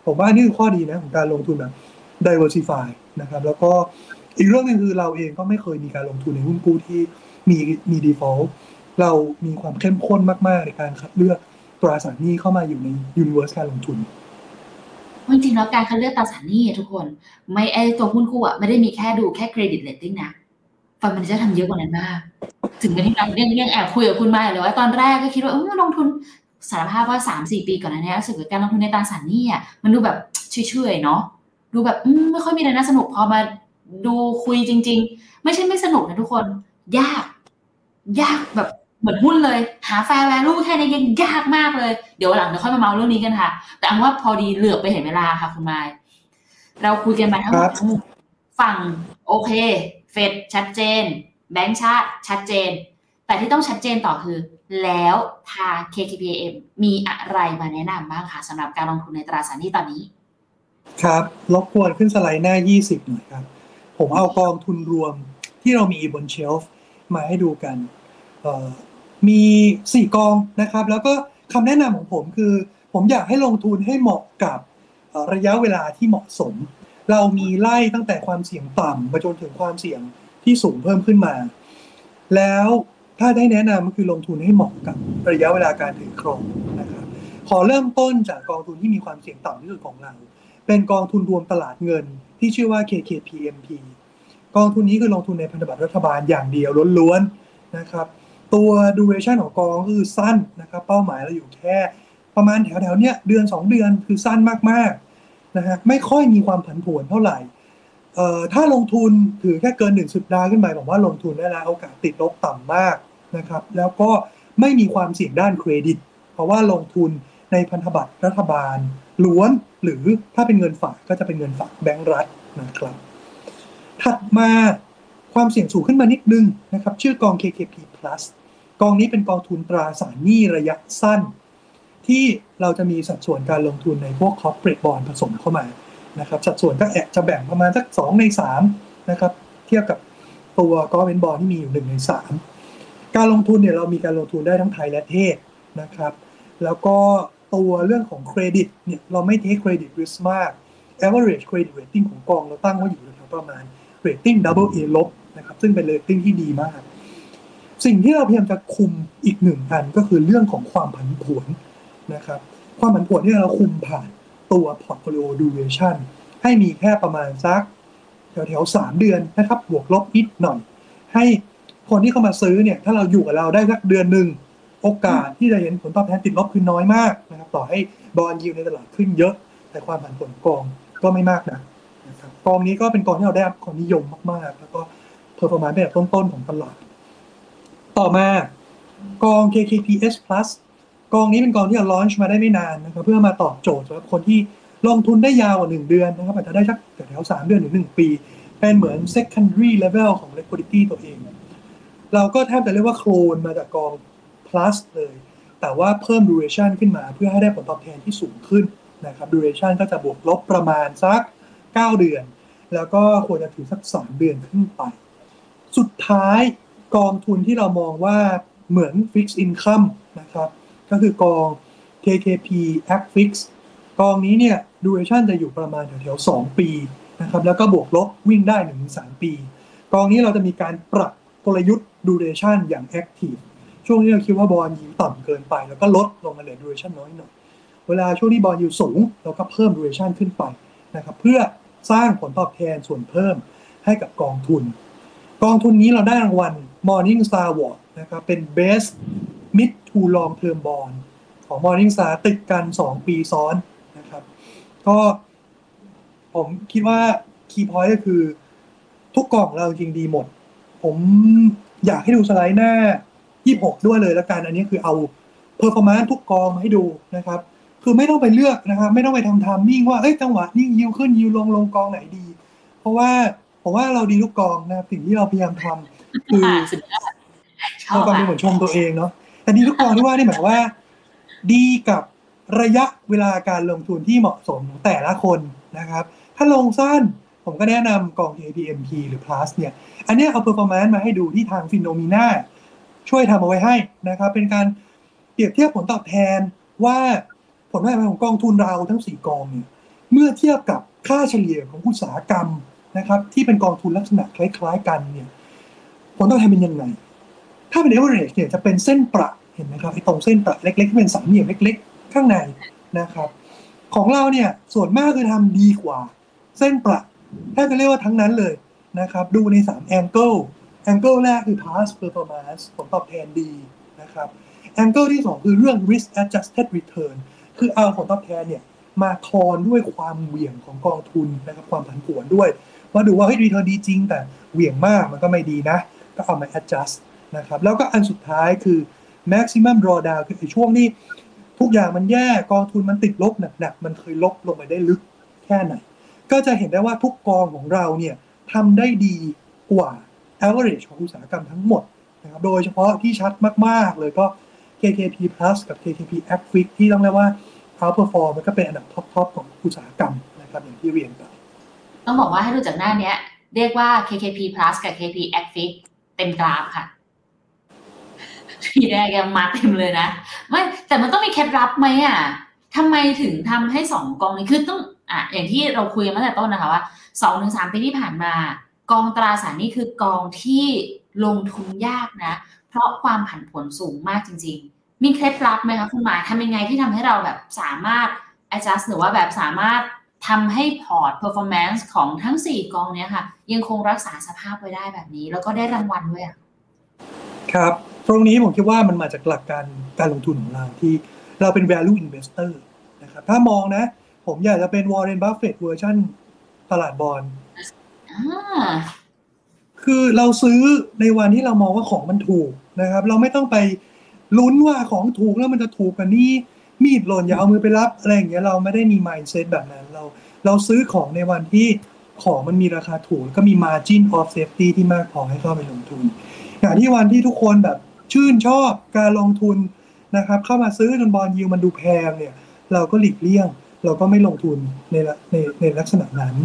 Speaker 3: ผมว่านี่คือข้อดีนะของการลงทุนแบบ diversify นะครับ แล้วก็อีกเรื่องหนึงคือเราเองก็ไม่เคยมีการลงทุนในหุ้นกู้ที่มีมี default เรามีความเข้มข้นมากๆในการคัดเลือกตราสารหนี้เข้ามาอยู่ใน universe การลงทุน
Speaker 2: จริงๆแล้วการคัดเลือกตราสารหนี้อะทุกคน ไม่ไอตัวหุ้นกู้อะไม่ได้มีแค่ดูแค่เครดิตเรตติ้งนะฟันมันจะทำเยอะกว่านั้นมาก ถึงเป็นที่เราเรื่องเรื่องแอบคุยกับคุณมาเลยว่าตอนแรกก็คิดว่าเออลงทุนสารภาพว่าสามสี่ปีก่อนหนั้านรู้สึกว่าการลงทุนในตราสารหนี้อะมันดูแบบเฉยๆเนาะดูแบบไม่ค่อยมีอะไรน่าสนุกพอมาดูคุยจริง ๆ ไม่ใช่ไม่สนุกนะทุกคน ยาก ยากแบบเหมือนหุ้นเลย หาแฟร์แวลูแค่นี้ยังยากมากเลย เดี๋ยวหลังเดี๋ยวค่อยมาเมาเรื่องนี้กันค่ะ แต่อันว่าพอดีเหลือบไปเห็นเวลาค่ะคุณไมายเราคุยกันมาทั้งหมด
Speaker 3: บ
Speaker 2: ทั้งมวลฝั่งโอเค เฟดชัดเจน แบงก์ชาติชัดเจน แต่ที่ต้องชัดเจนต่อคือ แล้วทาง KKPM มีอะไรมาแนะนำบ้างคะสำหรับการลงทุนในตราสารหนี้ตอนนี้
Speaker 3: ครับรบกวนขึ้นสไลด์หน้า 20 หน่อยครับ ผมเอากองทุนรวมที่เรามีบนเชลฟ์มาให้ดูกัน มี 4 กองนะครับ แล้วก็คำแนะนำของผมคือ ผมอยากให้ลงทุนให้เหมาะกับระยะเวลาที่เหมาะสม เรามีไล่ตั้งแต่ความเสี่ยงต่ำมาจนถึงความเสี่ยง ที่สูงเพิ่มขึ้นมา แล้วถ้าได้แนะนำก็คือลงทุนให้เหมาะกับระยะเวลาการถือครองนะครับ ขอเริ่มต้นจากกองทุนที่มีความเสี่ยงต่ำที่สุดของเรา เป็นกองทุนรวมตลาดเงิน ที่ชื่อว่า KKPMP กองทุนนี้คือลงทุนในพันธบัตรรัฐบาลอย่างเดียวล้วนๆนะครับ ตัว duration ของกองก็คือสั้นนะครับ เป้าหมายเราอยู่แค่ประมาณแถวๆเนี้ยเดือน 2 เดือนคือสั้นมากๆนะฮะไม่ค่อยมีความผันผวนเท่าไหร่ ถ้าลงทุนถือแค่เกิน1สัปดาห์ขึ้นไปผมว่าลงทุนได้แล้วโอกาสติดลบต่ำมากนะครับ แล้วก็ไม่มีความเสี่ยงด้านเครดิต เพราะว่าลงทุนในพันธบัตรรัฐบาลล้วนหรือถ้าเป็นเงินฝากก็จะเป็นเงินฝากแบงก์รัฐนะครับ ถัดมาความเสี่ยงสูงขึ้นมานิดนึงนะครับ ชื่อกอง KKP Plus กองนี้เป็นกองทุนตราสารหนี้ระยะสั้น ที่เราจะมีสัดส่วนการลงทุนในพวก corporate bond ผสมเข้ามา นะครับสัดส่วนก็แอบจะแบ่งประมาณสัก2ใน3นะครับเทียบกับตัว government bond ที่มีอยู่1ใน3การลงทุนเนี่ยเรามีการลงทุนได้ทั้งไทยและเทศนะครับ แล้วก็ตัวเรื่องของเครดิตเนี่ยเราไม่เทคเครดิต risk มาก average credit rating ของกองเราตั้งไว้อยู่แถวประมาณ rating double A ลบนะครับซึ่งเป็น rating ที่ดีมาก สิ่งที่เราพยายามจะคุมอีกหนึ่งอันก็คือเรื่องของความผันผวนนะครับ ความผันผวนที่เราคุมผ่าน ตัว portfolio duration ให้มีแค่ประมาณสักแถวๆสามเดือนนะครับ บวกลบนิดหน่อย ให้คนที่เข้ามาซื้อเนี่ย ถ้าเราอยู่กับเราได้สักเดือนหนึ่งโอกาสที่จะเห็นผลตอบแทนติดลบคือน้อยมากนะครับ ต่อให้ bond yield ในตลาดขึ้นเยอะ แต่ความผันผวนกองก็ไม่มากนะนะครับกองนี้ก็เป็นกองที่เราได้รับความนิยมมากๆ แล้วก็ performance เป็นแบบต้นๆของตลาด ต่อมากอง KKPS Plus กองนี้เป็นกองที่เราลอนช์มาได้ไม่นานนะครับเพื่อมาตอบโจทย์สำหรับคนที่ลงทุนได้ยาวกว่าหนึ่งเดือนนะครับอาจจะได้สักแถวสามเดือนถึงหนึ่งปี เป็นเหมือน secondary level ของ liquidity ตัวเอง เราก็แทบจะเรียกว่าโคลนมาจากกอง plus เลย แต่ว่าเพิ่ม duration ขึ้นมาเพื่อให้ได้ผลตอบแทนที่สูงขึ้นนะครับ duration ก็จะบวกลบประมาณสัก 9 เดือน แล้วก็ควรจะถือสัก 3 เดือนขึ้นไป สุดท้ายกองทุนที่เรามองว่าเหมือน fixed income นะครับ ก็คือกอง KKP ActFix กองนี้เนี่ย duration จะอยู่ประมาณแถวๆ2ปีนะครับแล้วก็บวกลบวิ่งได้ 1-3 ปี กองนี้เราจะมีการปรับกลยุทธ์ duration อย่าง active ช่วงนี้เราคิดว่าบอลยิวต่ำเกินไป แล้วก็ลดลงมาเหลือ duration น้อยหน่อยเวลาช่วงที่บอลยิวสูงเราก็เพิ่ม duration ขึ้นไปนะครับเพื่อสร้างผลตอบแทนส่วนเพิ่มให้กับกองทุน กองทุนนี้เราได้รางวัล Morning Star Award นะครับเป็น Best Mid to Long Term Bond ของ Morning Star ติดกัน 2 ปีซ้อนนะครับ ก็ผมคิดว่า Key Point ก็คือ ทุกกล่องเราจริงดีหมด ผมอยากให้ดูสไลด์หน้า 26 ด้วยเลยละกัน อันนี้คือเอา performance ทุกกองมาให้ดูนะครับ คือไม่ต้องไปเลือกนะครับไม่ต้องไปทำทามมิ่งว่าเอ้ยจังหวะนี้ยิวขึ้นยิวลงลงกองไหนดี เพราะว่าผมว่าเราดีทุกกองนะครับสิ่งที่เราพยายามทำคือ
Speaker 2: สุดยอดชอ
Speaker 3: เรา
Speaker 2: บ
Speaker 3: ฟังดู
Speaker 2: อะ
Speaker 3: เหมือนชมตัวเองเนาะ แต่ดีทุกกองที่ว่านี่หมายความว่า ดีกับระยะเวลาการลงทุนที่เหมาะสมของแต่ละคนนะครับ ถ้าลงสั้นผมก็แนะนำกอง KPMP หรือ Plus เนี่ย อันนี้เอา performance มาให้ดูที่ทางฟินโนมีนาช่วยทำเอาไว้ให้นะครับ เป็นการเปรียบเทียบผลตอบแทนว่าผลตอบแทนของกองทุนเราทั้ง 4 กองเนี่ยเมื่อเทียบกับค่าเฉลี่ยของอุตสาหกรรมนะครับ ที่เป็นกองทุนลักษณะคล้าย ๆ กันเนี่ยผลตอบแทนเป็นยังไง ถ้าเป็น average เนี่ยจะเป็นเส้นประ เห็นไหมครับไอ้ตรงเส้นประเล็กๆที่เป็นสามเหลี่ยมเล็ก ๆ ข้างในนะครับ ของเราเนี่ยส่วนมากคือทำดีกว่า เส้นประแทบจะเรียกว่าทั้งนั้นเลยนะครับ ดูใน3 angle angle แรกคือ past performance ผลตอบแทนดีนะครับ angle ที่ 2 คือเรื่อง risk adjusted return คือเอาผลตอบแทนเนี่ยมาคอนด้วยความเหวี่ยงของกองทุนนะครับความผันผวนด้วยว่าดูว่าเฮ้ย return ดีจริง แต่เหวี่ยงมากมันก็ไม่ดีนะ ก็เอามา adjust นะครับแล้วก็อันสุดท้ายคือ maximum drawdown คือไอ้ช่วงที่ทุกอย่างมันแย่กองทุนมันติดลบหนักๆมันเคยลบลงไปได้ลึกแค่ไหน ก็จะเห็นได้ว่าทุกกองของเราเนี่ยทำได้ดีกว่า average ของอุตสาหกรรมทั้งหมดนะครับโดยเฉพาะที่ชัดมากๆเลยก็ KKP Plus กับ KKP Acquic ที่ต้องเรียกว่า outperform มันก็เป็นอันดับท็อปๆของอุตสาหกรรมนะครับอย่างที่เรียนไป
Speaker 2: ต้องบอกว่าให้ดูจากหน้านี้เรียกว่า KKP Plus กับ KP Acfix เต็มกราฟค่ะ ทีแรกยังมาเต็มเลยนะไม่แต่มันต้องมีเคล็ดลับไหมอะทำไมถึงทำให้สองกองนี้คือต้องอะอย่างที่เราคุยกันมาตั้งแต่ต้นนะคะว่าสองถึงสามปีที่ผ่านมา กองตราสารนี้คือกองที่ลงทุนยากนะ เพราะความผันผวนสูงมากจริง ๆ มีเคล็ดลับไหมคะคุณหมายทำยังไงที่ทำให้เราแบบสามารถ adjust หรือว่าแบบสามารถทำให้พอร์ต performance ของทั้ง 4 กองเนี้ยค่ะ ยังคงรักษาสภาพไว้ได้แบบนี้ แล้วก็ได้รางวัลด้วยอะ
Speaker 3: ครับ ตรงนี้ผมคิดว่ามันมาจากหลักการการลงทุนของเราที่เราเป็น value investor นะครับถ้ามองนะ ผมอยากจะเป็น Warren Buffett เวอร์ชันตลาดบอล
Speaker 2: อ่า
Speaker 3: คือเราซื้อในวันที่เรามองว่าของมันถูกนะครับ เราไม่ต้องไปลุ้นว่าของถูกแล้วมันจะถูกกว่านี้มีดหล่นอย่าเอามือไปรับอะไรอย่างเงี้ยเราไม่ได้มี mindset แบบนั้น เราเราซื้อของในวันที่ของมันมีราคาถูกแล้วก็มี margin of safety ที่มากพอให้เข้าไปลงทุนอย่างที่วันที่ทุกคนแบบ ชื่นชอบการลงทุนนะครับเข้ามาซื้อจนบอลยิวมันดูแพงเนี่ยเราก็หลีกเลี่ยง เราก็ไม่ลงทุนในละในในลักษณะนั้น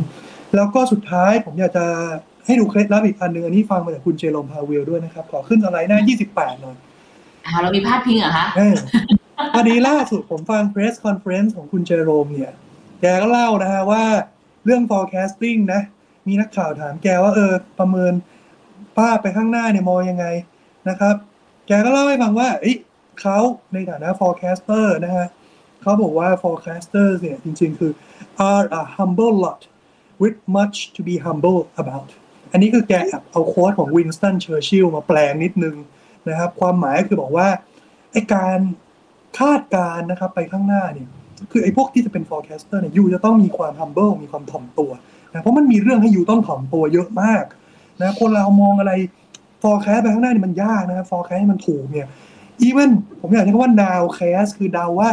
Speaker 3: แล้วก็สุดท้ายผมอยากจะให้ดูเคล็ดลับอีกอันหนึ่งอันนี้ฟังมาจากคุณเจโรมพาเวลด้วยนะครับ ขอขึ้นสไลด์หน้า 28 หน่อย
Speaker 2: อ่าเรามีพาดพิงเหรอคะ
Speaker 3: เออพอดีล่าสุดผมฟัง press conference ของคุณเจโรมเนี่ย แกก็เล่านะฮะว่าเรื่อง forecasting นะ มีนักข่าวถามแกว่าเออ ประเมินภาพไปข้างหน้าเนี่ยมองยังไงนะครับ แกก็เล่าให้ฟังว่าเขาในฐานะ forecaster นะฮะเขาบอกว่า forecasters เนี่ยจริงๆ คือ are a humble lot with much to be humble about อันนี้คือแกเอาโค้ดของ Winston Churchill มาแปลงนิดนึงนะครับ ความหมายก็คือบอกว่าไอการคาดการณ์นะครับไปข้างหน้าเนี่ยคือไอ้พวกที่จะเป็น forecaster เนี่ยยูจะต้องมีความ humble มีความถ่อมตัวนะเพราะมันมีเรื่องให้ you ต้องถ่อมตัวเยอะมากนะคนเรามองอะไร forecast ไปข้างหน้านี่มันยากนะครับ forecast ให้มันถูกเนี่ย even ผมอยากใช้คำว่า nowcast คือเดาว่า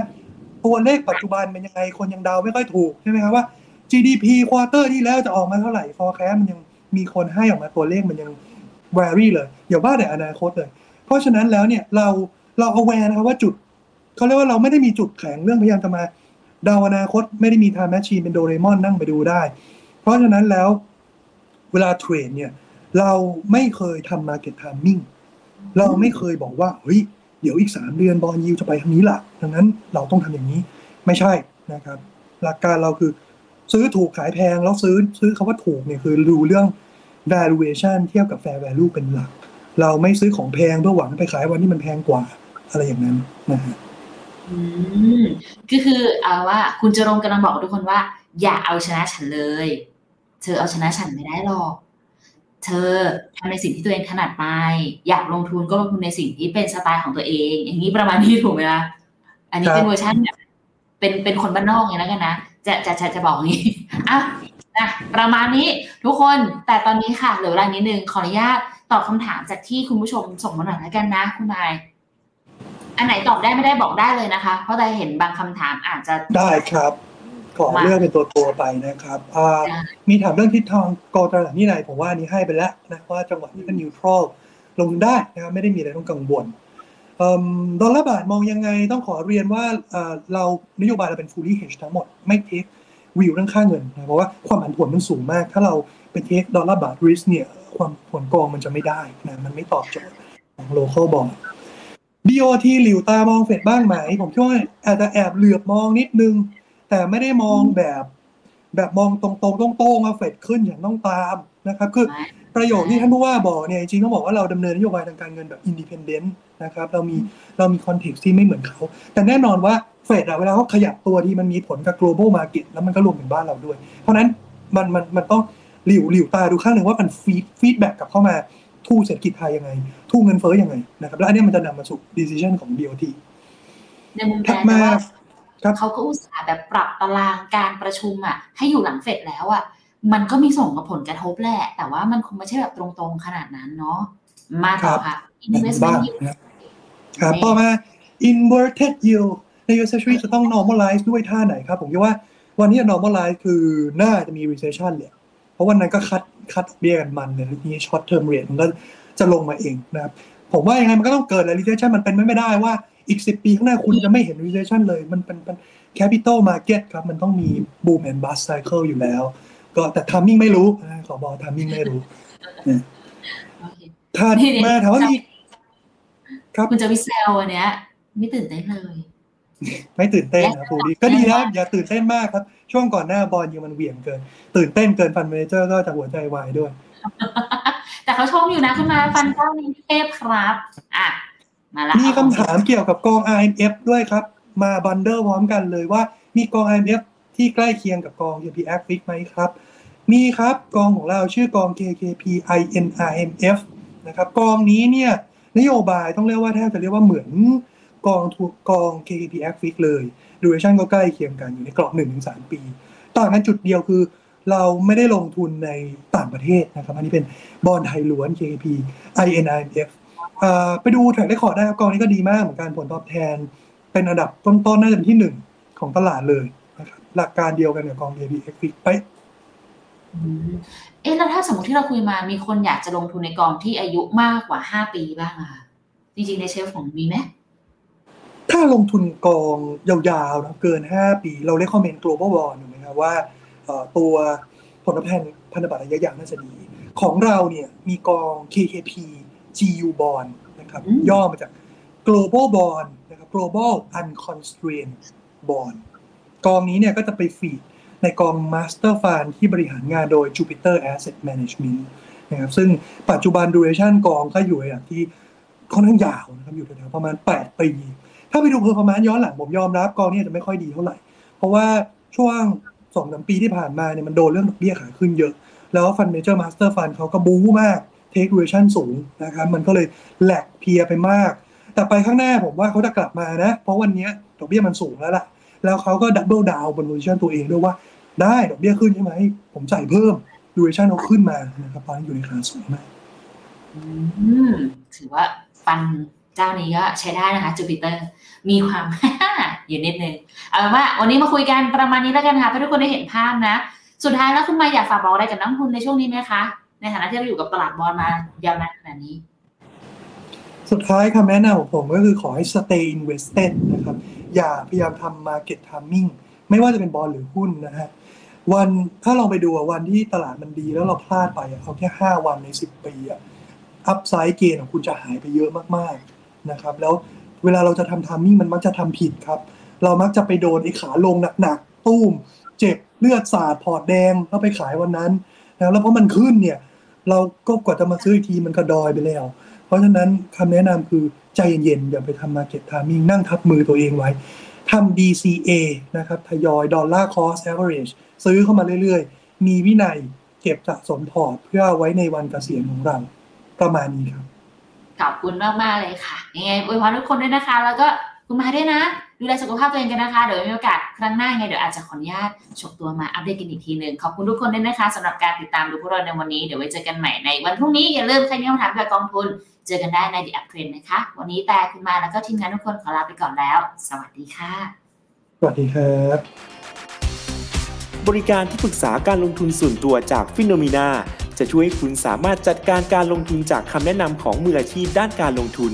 Speaker 3: ตัวเลขปัจจุบันเป็นยังไงคนยังเดาไม่ค่อยถูกใช่ไหมครับว่า GDP quarter ที่แล้วจะออกมาเท่าไหร่ forecast มันยังมีคนให้ออกมาตัวเลขมันยัง vary เลยอย่าว่าแต่อนาคตเลย เพราะฉะนั้นแล้วเนี่ยเราเรา aware นะครับว่าจุดเขาเรียกว่าเราไม่ได้มีจุดแข็งเรื่องพยายามจะมาเดาอนาคตไม่ได้มี time machine เป็นโดเรมอนนั่งไปดูได้ เพราะฉะนั้นแล้วเวลาเทรดเนี่ย เราไม่เคยทำ market timing เราไม่เคยบอกว่าเฮ้ยเดี๋ยวอีกสามเดือนบอลยิวจะไปทางนี้ละดังนั้นเราต้องทำอย่างนี้ไม่ใช่นะครับ หลักการเราคือซื้อถูกขายแพงแล้วซื้อซื้อคาว่าถูกเนี่ยคือดูเรื่อง valuation เทียบกับ fair value เป็นหลัก เราไม่ซื้อของแพงเพื่อหวังไปขายวันที่มันแพงกว่าอะไรอย่างนั้นนะฮะ
Speaker 2: อืมก็คือเอาว่าคุณจะรงกำลังบอกทุกคนว่า อย่าเอาชนะฉันเลย เธอเอาชนะฉันไม่ได้หรอก เธอทำในสิ่งที่ตัวเองถนัดไป อยากลงทุนก็ลงทุนในสิ่งที่เป็นสไตล์ของตัวเอง อย่างนี้ประมาณนี้ถูกไหมคะอันนี้เป็นเวอร์ชันแบบเป็นเป็นคนบ้านนอกไงแล้วกันนะจะจะจะจะบอกอย่างนี้อะนะประมาณนี้ทุกคนแต่ตอนนี้ค่ะเหลือเวลานิดนึงขออนุญาตตอบคำถามจากที่คุณผู้ชมส่งมาหน่อยแล้วกันนะคุณนายอันไหนตอบได้ไม่ได้บอกได้เลยนะคะ เพราะแต่เห็นบางคำถามอาจจะ
Speaker 3: ได้ครับ ขอ
Speaker 2: มา
Speaker 3: เลือกเป็นตัวตัวๆไปนะครับอ่า
Speaker 2: ได้
Speaker 3: มีถามเรื่องทิศทางกอตลาดนี่ไหนผมว่าอันนี้ให้ไปแล้วนะว่าจังหวะนี้ก็นิวทรัลลงทุนได้นะครับไม่ได้มีอะไรต้องกังวลเอิ่มดอลลาร์บาทมองยังไงต้องขอเรียนว่าเอ่อเรานโยบายเราเป็น fully hedge ทั้งหมด ไม่เทควิวเรื่องค่าเงินนะเพราะว่าความผันผวนมันสูงมาก ถ้าเราไป take ดอลลาร์บาท risk เนี่ยความผลกองมันจะไม่ได้นะมันไม่ตอบโจทย์ของ local bond BOT หลิ่วตามองเฟดบ้างไหม ผมคิดว่าอาจจะแอบเหลือบมองนิดนึง แต่ไม่ได้มองแบบ แบบมองตรงๆตรงๆว่าเฟดขึ้นอย่างต้องตามนะครับ คือประโยคที่ท่านผู้ว่าบอกเนี่ยจริงๆต้องบอกว่าเราดำเนินนโยบายทางการเงินแบบ independent นะครับ เรามีเรามี context ที่ไม่เหมือนเขา แต่แน่นอนว่าเฟดอะเวลาเขาขยับตัวที่มันมีผลกับ global market แล้วมันก็รวมถึงบ้านเราด้วย เพราะฉะนั้นมันมันมันต้องหลิ่วหลิ่วตาดูข้างหนึ่งว่ามัน feed feedback กลับเข้ามา to เศรษฐกิจไทยยังไง to เงินเฟ้อยังไงนะครับ แล้วอันเนี้ยมันจะนำมาสู่ decision ของ BOT
Speaker 2: ในมุมแป
Speaker 3: ถั
Speaker 2: ล
Speaker 3: ดมา
Speaker 2: ว่า
Speaker 3: ครับ
Speaker 2: เขาก็อุตส่าห์แบบปรับตารางการประชุมอะ ให้อยู่หลังเฟดแล้วอะ มันก็มีส่งกับผลกระทบแหละ แต่ว่ามันคงไม่ใช่แบบตรงๆขนาดนั้นเนาะมาต่อค่ะ investment
Speaker 3: บ้าง
Speaker 2: yield
Speaker 3: นะครับครับต่อมา inverted yield ใน US Treasury จะต้อง normalize ด้วยท่าไหนครับ ผมคิดว่าวันนี้ normalize คือน่าจะมี recession เลยเพราะวันนั้นก็คัดคัดเบี้ยกันมันเลยทีนี้ short term rate มันก็จะลงมาเองนะครับ ผมว่ายังไงมันก็ต้องเกิด recession มันเป็นไม่ได้ว่า อีก10ปีข้างหน้าคุณจะไม่เห็น recession เลย มันเป็นเป็น capital market ครับ มันต้องมี boom and bust cycle อยู่แล้ว ก็แต่ timing ไม่รู้นะขอบอก timing ไม่รู้
Speaker 2: โอเค
Speaker 3: ถัดมาถามว่ามีครับ
Speaker 2: คุณจะวิเซลอันเนี้ย ไม่ตื่นเต้นเลย
Speaker 3: ไม่ตื่นเต้นนะครูดีก็ดีนะอย่าตื่นเต้นมากครับ ช่วงก่อนหน้าบอลยังมันเหวี่ยงเกิน ตื่นเต้นเกินฟันเมเจอร์ก็จะหัวใจวายด้วย
Speaker 2: แต่เขาชมอยู่นะคุณมาฟันเจ้านิเทพครับ อะ มาละ
Speaker 3: มีคำถามเกี่ยวกับกอง IMF ด้วยครับ มาบันเดอร์พร้อมกันเลยว่า มีกอง IMF ที่ใกล้เคียงกับกอง KP a c f i x ไหมครับ มีครับกองของเราชื่อกอง KKP INRMF นะครับกองนี้เนี่ยนโยบายต้องเรียกว่าแทบจะเรียกว่าเหมือนกองทุนกอง KKP a c f i x เลย duration ก็ใกล้เคียงกันอยู่ในกรอบ1-3 ปีต่างกันจุดเดียวคือเราไม่ได้ลงทุนในต่างประเทศนะครับ อันนี้เป็นบอลไทยล้วน KKP INIMF เอ่อ ไปดูแทร็กเรคคอร์ดได้ครับกองนี้ก็ดีมากเหมือนกันผลตอบแทน เป็นอันดับต้นๆน่าจะเป็นที่หนึ่งของตลาดเลยนะครับหลักการเดียวกันกับกอง KKP a c f i x ไป
Speaker 2: อืมเอ๊ะแล้วถ้าสมมติที่เราคุยมามีคนอยากจะลงทุนในกองที่อายุมากกว่าห้าปีบ้างอะค่ะจริงๆในเชลฟ์ของมีไหม
Speaker 3: ถ้าลงทุนกองยาวๆนะเกิน 5 ปี เราเรียกคอมเมนต์ global bond ถูกไหมครับว่าเอ่อตัวผลตอบแทนพันธบัตรระยะยาวน่าจะดี ของเราเนี่ยมีกอง KKP GU bond นะครับ
Speaker 2: อืม
Speaker 3: ย่อมาจาก global bond นะครับ global unconstrained bond กองนี้เนี่ยก็จะไป feed ในกอง master fund ที่บริหารงานโดย Jupiter Asset Management นะครับซึ่งปัจจุบัน duration กองก็อยู่ในระดับที่ค่อนข้างยาวนะครับอยู่แถวๆประมาณ 8 ปี ถ้าไปดู performance ย้อนหลังผมยอมรับกองนี้จะไม่ค่อยดีเท่าไหร่ เพราะว่าช่วงสองสามปีที่ผ่านมาเนี่ยมันโดนเรื่องดอกเบี้ยขาขึ้นเยอะ แล้ว fund manager master fund เขาก็บู๊มาก เทค u ู a ชั่นสูงนะครับมันก็เลยแหลกเพียไปมาก แต่ไปข้างหน้าผมว่าเขาจะกลับมานะ เพราะวันนี้ดอกเบี้ยมันสูงแล้วล่ะ แล้วเขาก็ double down บน position ตัวเองด้วยว่า ได้ดอกเบี้ยขึ้นใช่ไหม ผมจ่ายเพิ่ม duration เขาขึ้นมานะครับตอนนี้อยู่ในขาสูงมาก
Speaker 2: ถือว่า fund manager นี้ก็ใช้ได้นะคะจูปิเตอร์มีความอยู่นิดนึงเอาเป็นว่าวันนี้มาคุยกันประมาณนี้แล้วกันค่ะเพื่อทุกคนได้เห็นภาพนะ สุดท้ายแล้วคุณมาอยากฝากบอกอะไรกับนักลงทุนในช่วงนี้ไหมคะ ในฐานะที่เราอยู่กับตลาดบอลมายาวนานขนาดนี้
Speaker 3: สุดท้ายคำแนะนำของผมก็คือขอให้ stay invested นะครับ อย่าพยายามทำ market timing ไม่ว่าจะเป็นบอลหรือหุ้นนะฮะวันถ้าลองไปดูวันที่ตลาดมันดีแล้วเราพลาดไปเอาแค่ 5 วันใน 10 ปีอะอัพไซด์เกณฑ์ของคุณจะหายไปเยอะมากๆนะครับ แล้วเวลาเราจะทำ timing มันมักจะทำผิดครับ เรามักจะไปโดนไอ้ขาลงหนักๆ ตุ้ม เจ็บเลือดสาดพอร์ตแดงแล้วไปขายวันนั้นนะแล้วพอมันขึ้นเนี่ย เราก็กว่าจะมาซื้ออีกทีมันก็ดอยไปแล้ว เพราะฉะนั้นคำแนะนำคือใจเย็นๆอย่าไปทำ market timing นั่งทับมือตัวเองไว้ทำ DCA นะครับทยอยดอลลาร์ cost average ซื้อเข้ามาเรื่อยๆ มีวินัยเก็บสะสมพอร์ตเพื่อไว้ในวันเกษียณของเรา ประมาณนี้ครับ
Speaker 2: ขอบคุณมากมากๆเลยค่ะยังไงอวยพรทุกคนด้วยนะคะ แล้วก็ คุณมาด้วยนะ ดูแลสุขภาพตัวเองกันนะคะ เดี๋ยวมีโอกาสครั้งหน้ายังไงเดี๋ยวอาจจะขออนุญาตฉกตัวมาอัปเดตกันอีกทีหนึ่งขอบคุณทุกคนด้วยนะคะสำหรับการติดตามดูพวกเราในวันนี้เดี๋ยวไว้เจอกันใหม่ในวันพรุ่งนี้อย่าลืมใครมีคำถามเกี่ยวกับกองทุน เจอกันได้ใน The Up Trend นะคะ วันนี้แต่คุณมาแล้วก็ทีมงานทุกคนขอลาไปก่อนแล้ว สวัสดีค่ะ
Speaker 3: สวัสดีครับ
Speaker 4: บริการที่ปรึกษาการลงทุนส่วนตัวจากฟิโนมีนาจะช่วยให้คุณสามารถจัดการการลงทุนจากคำแนะนำของมืออาชีพด้านการลงทุน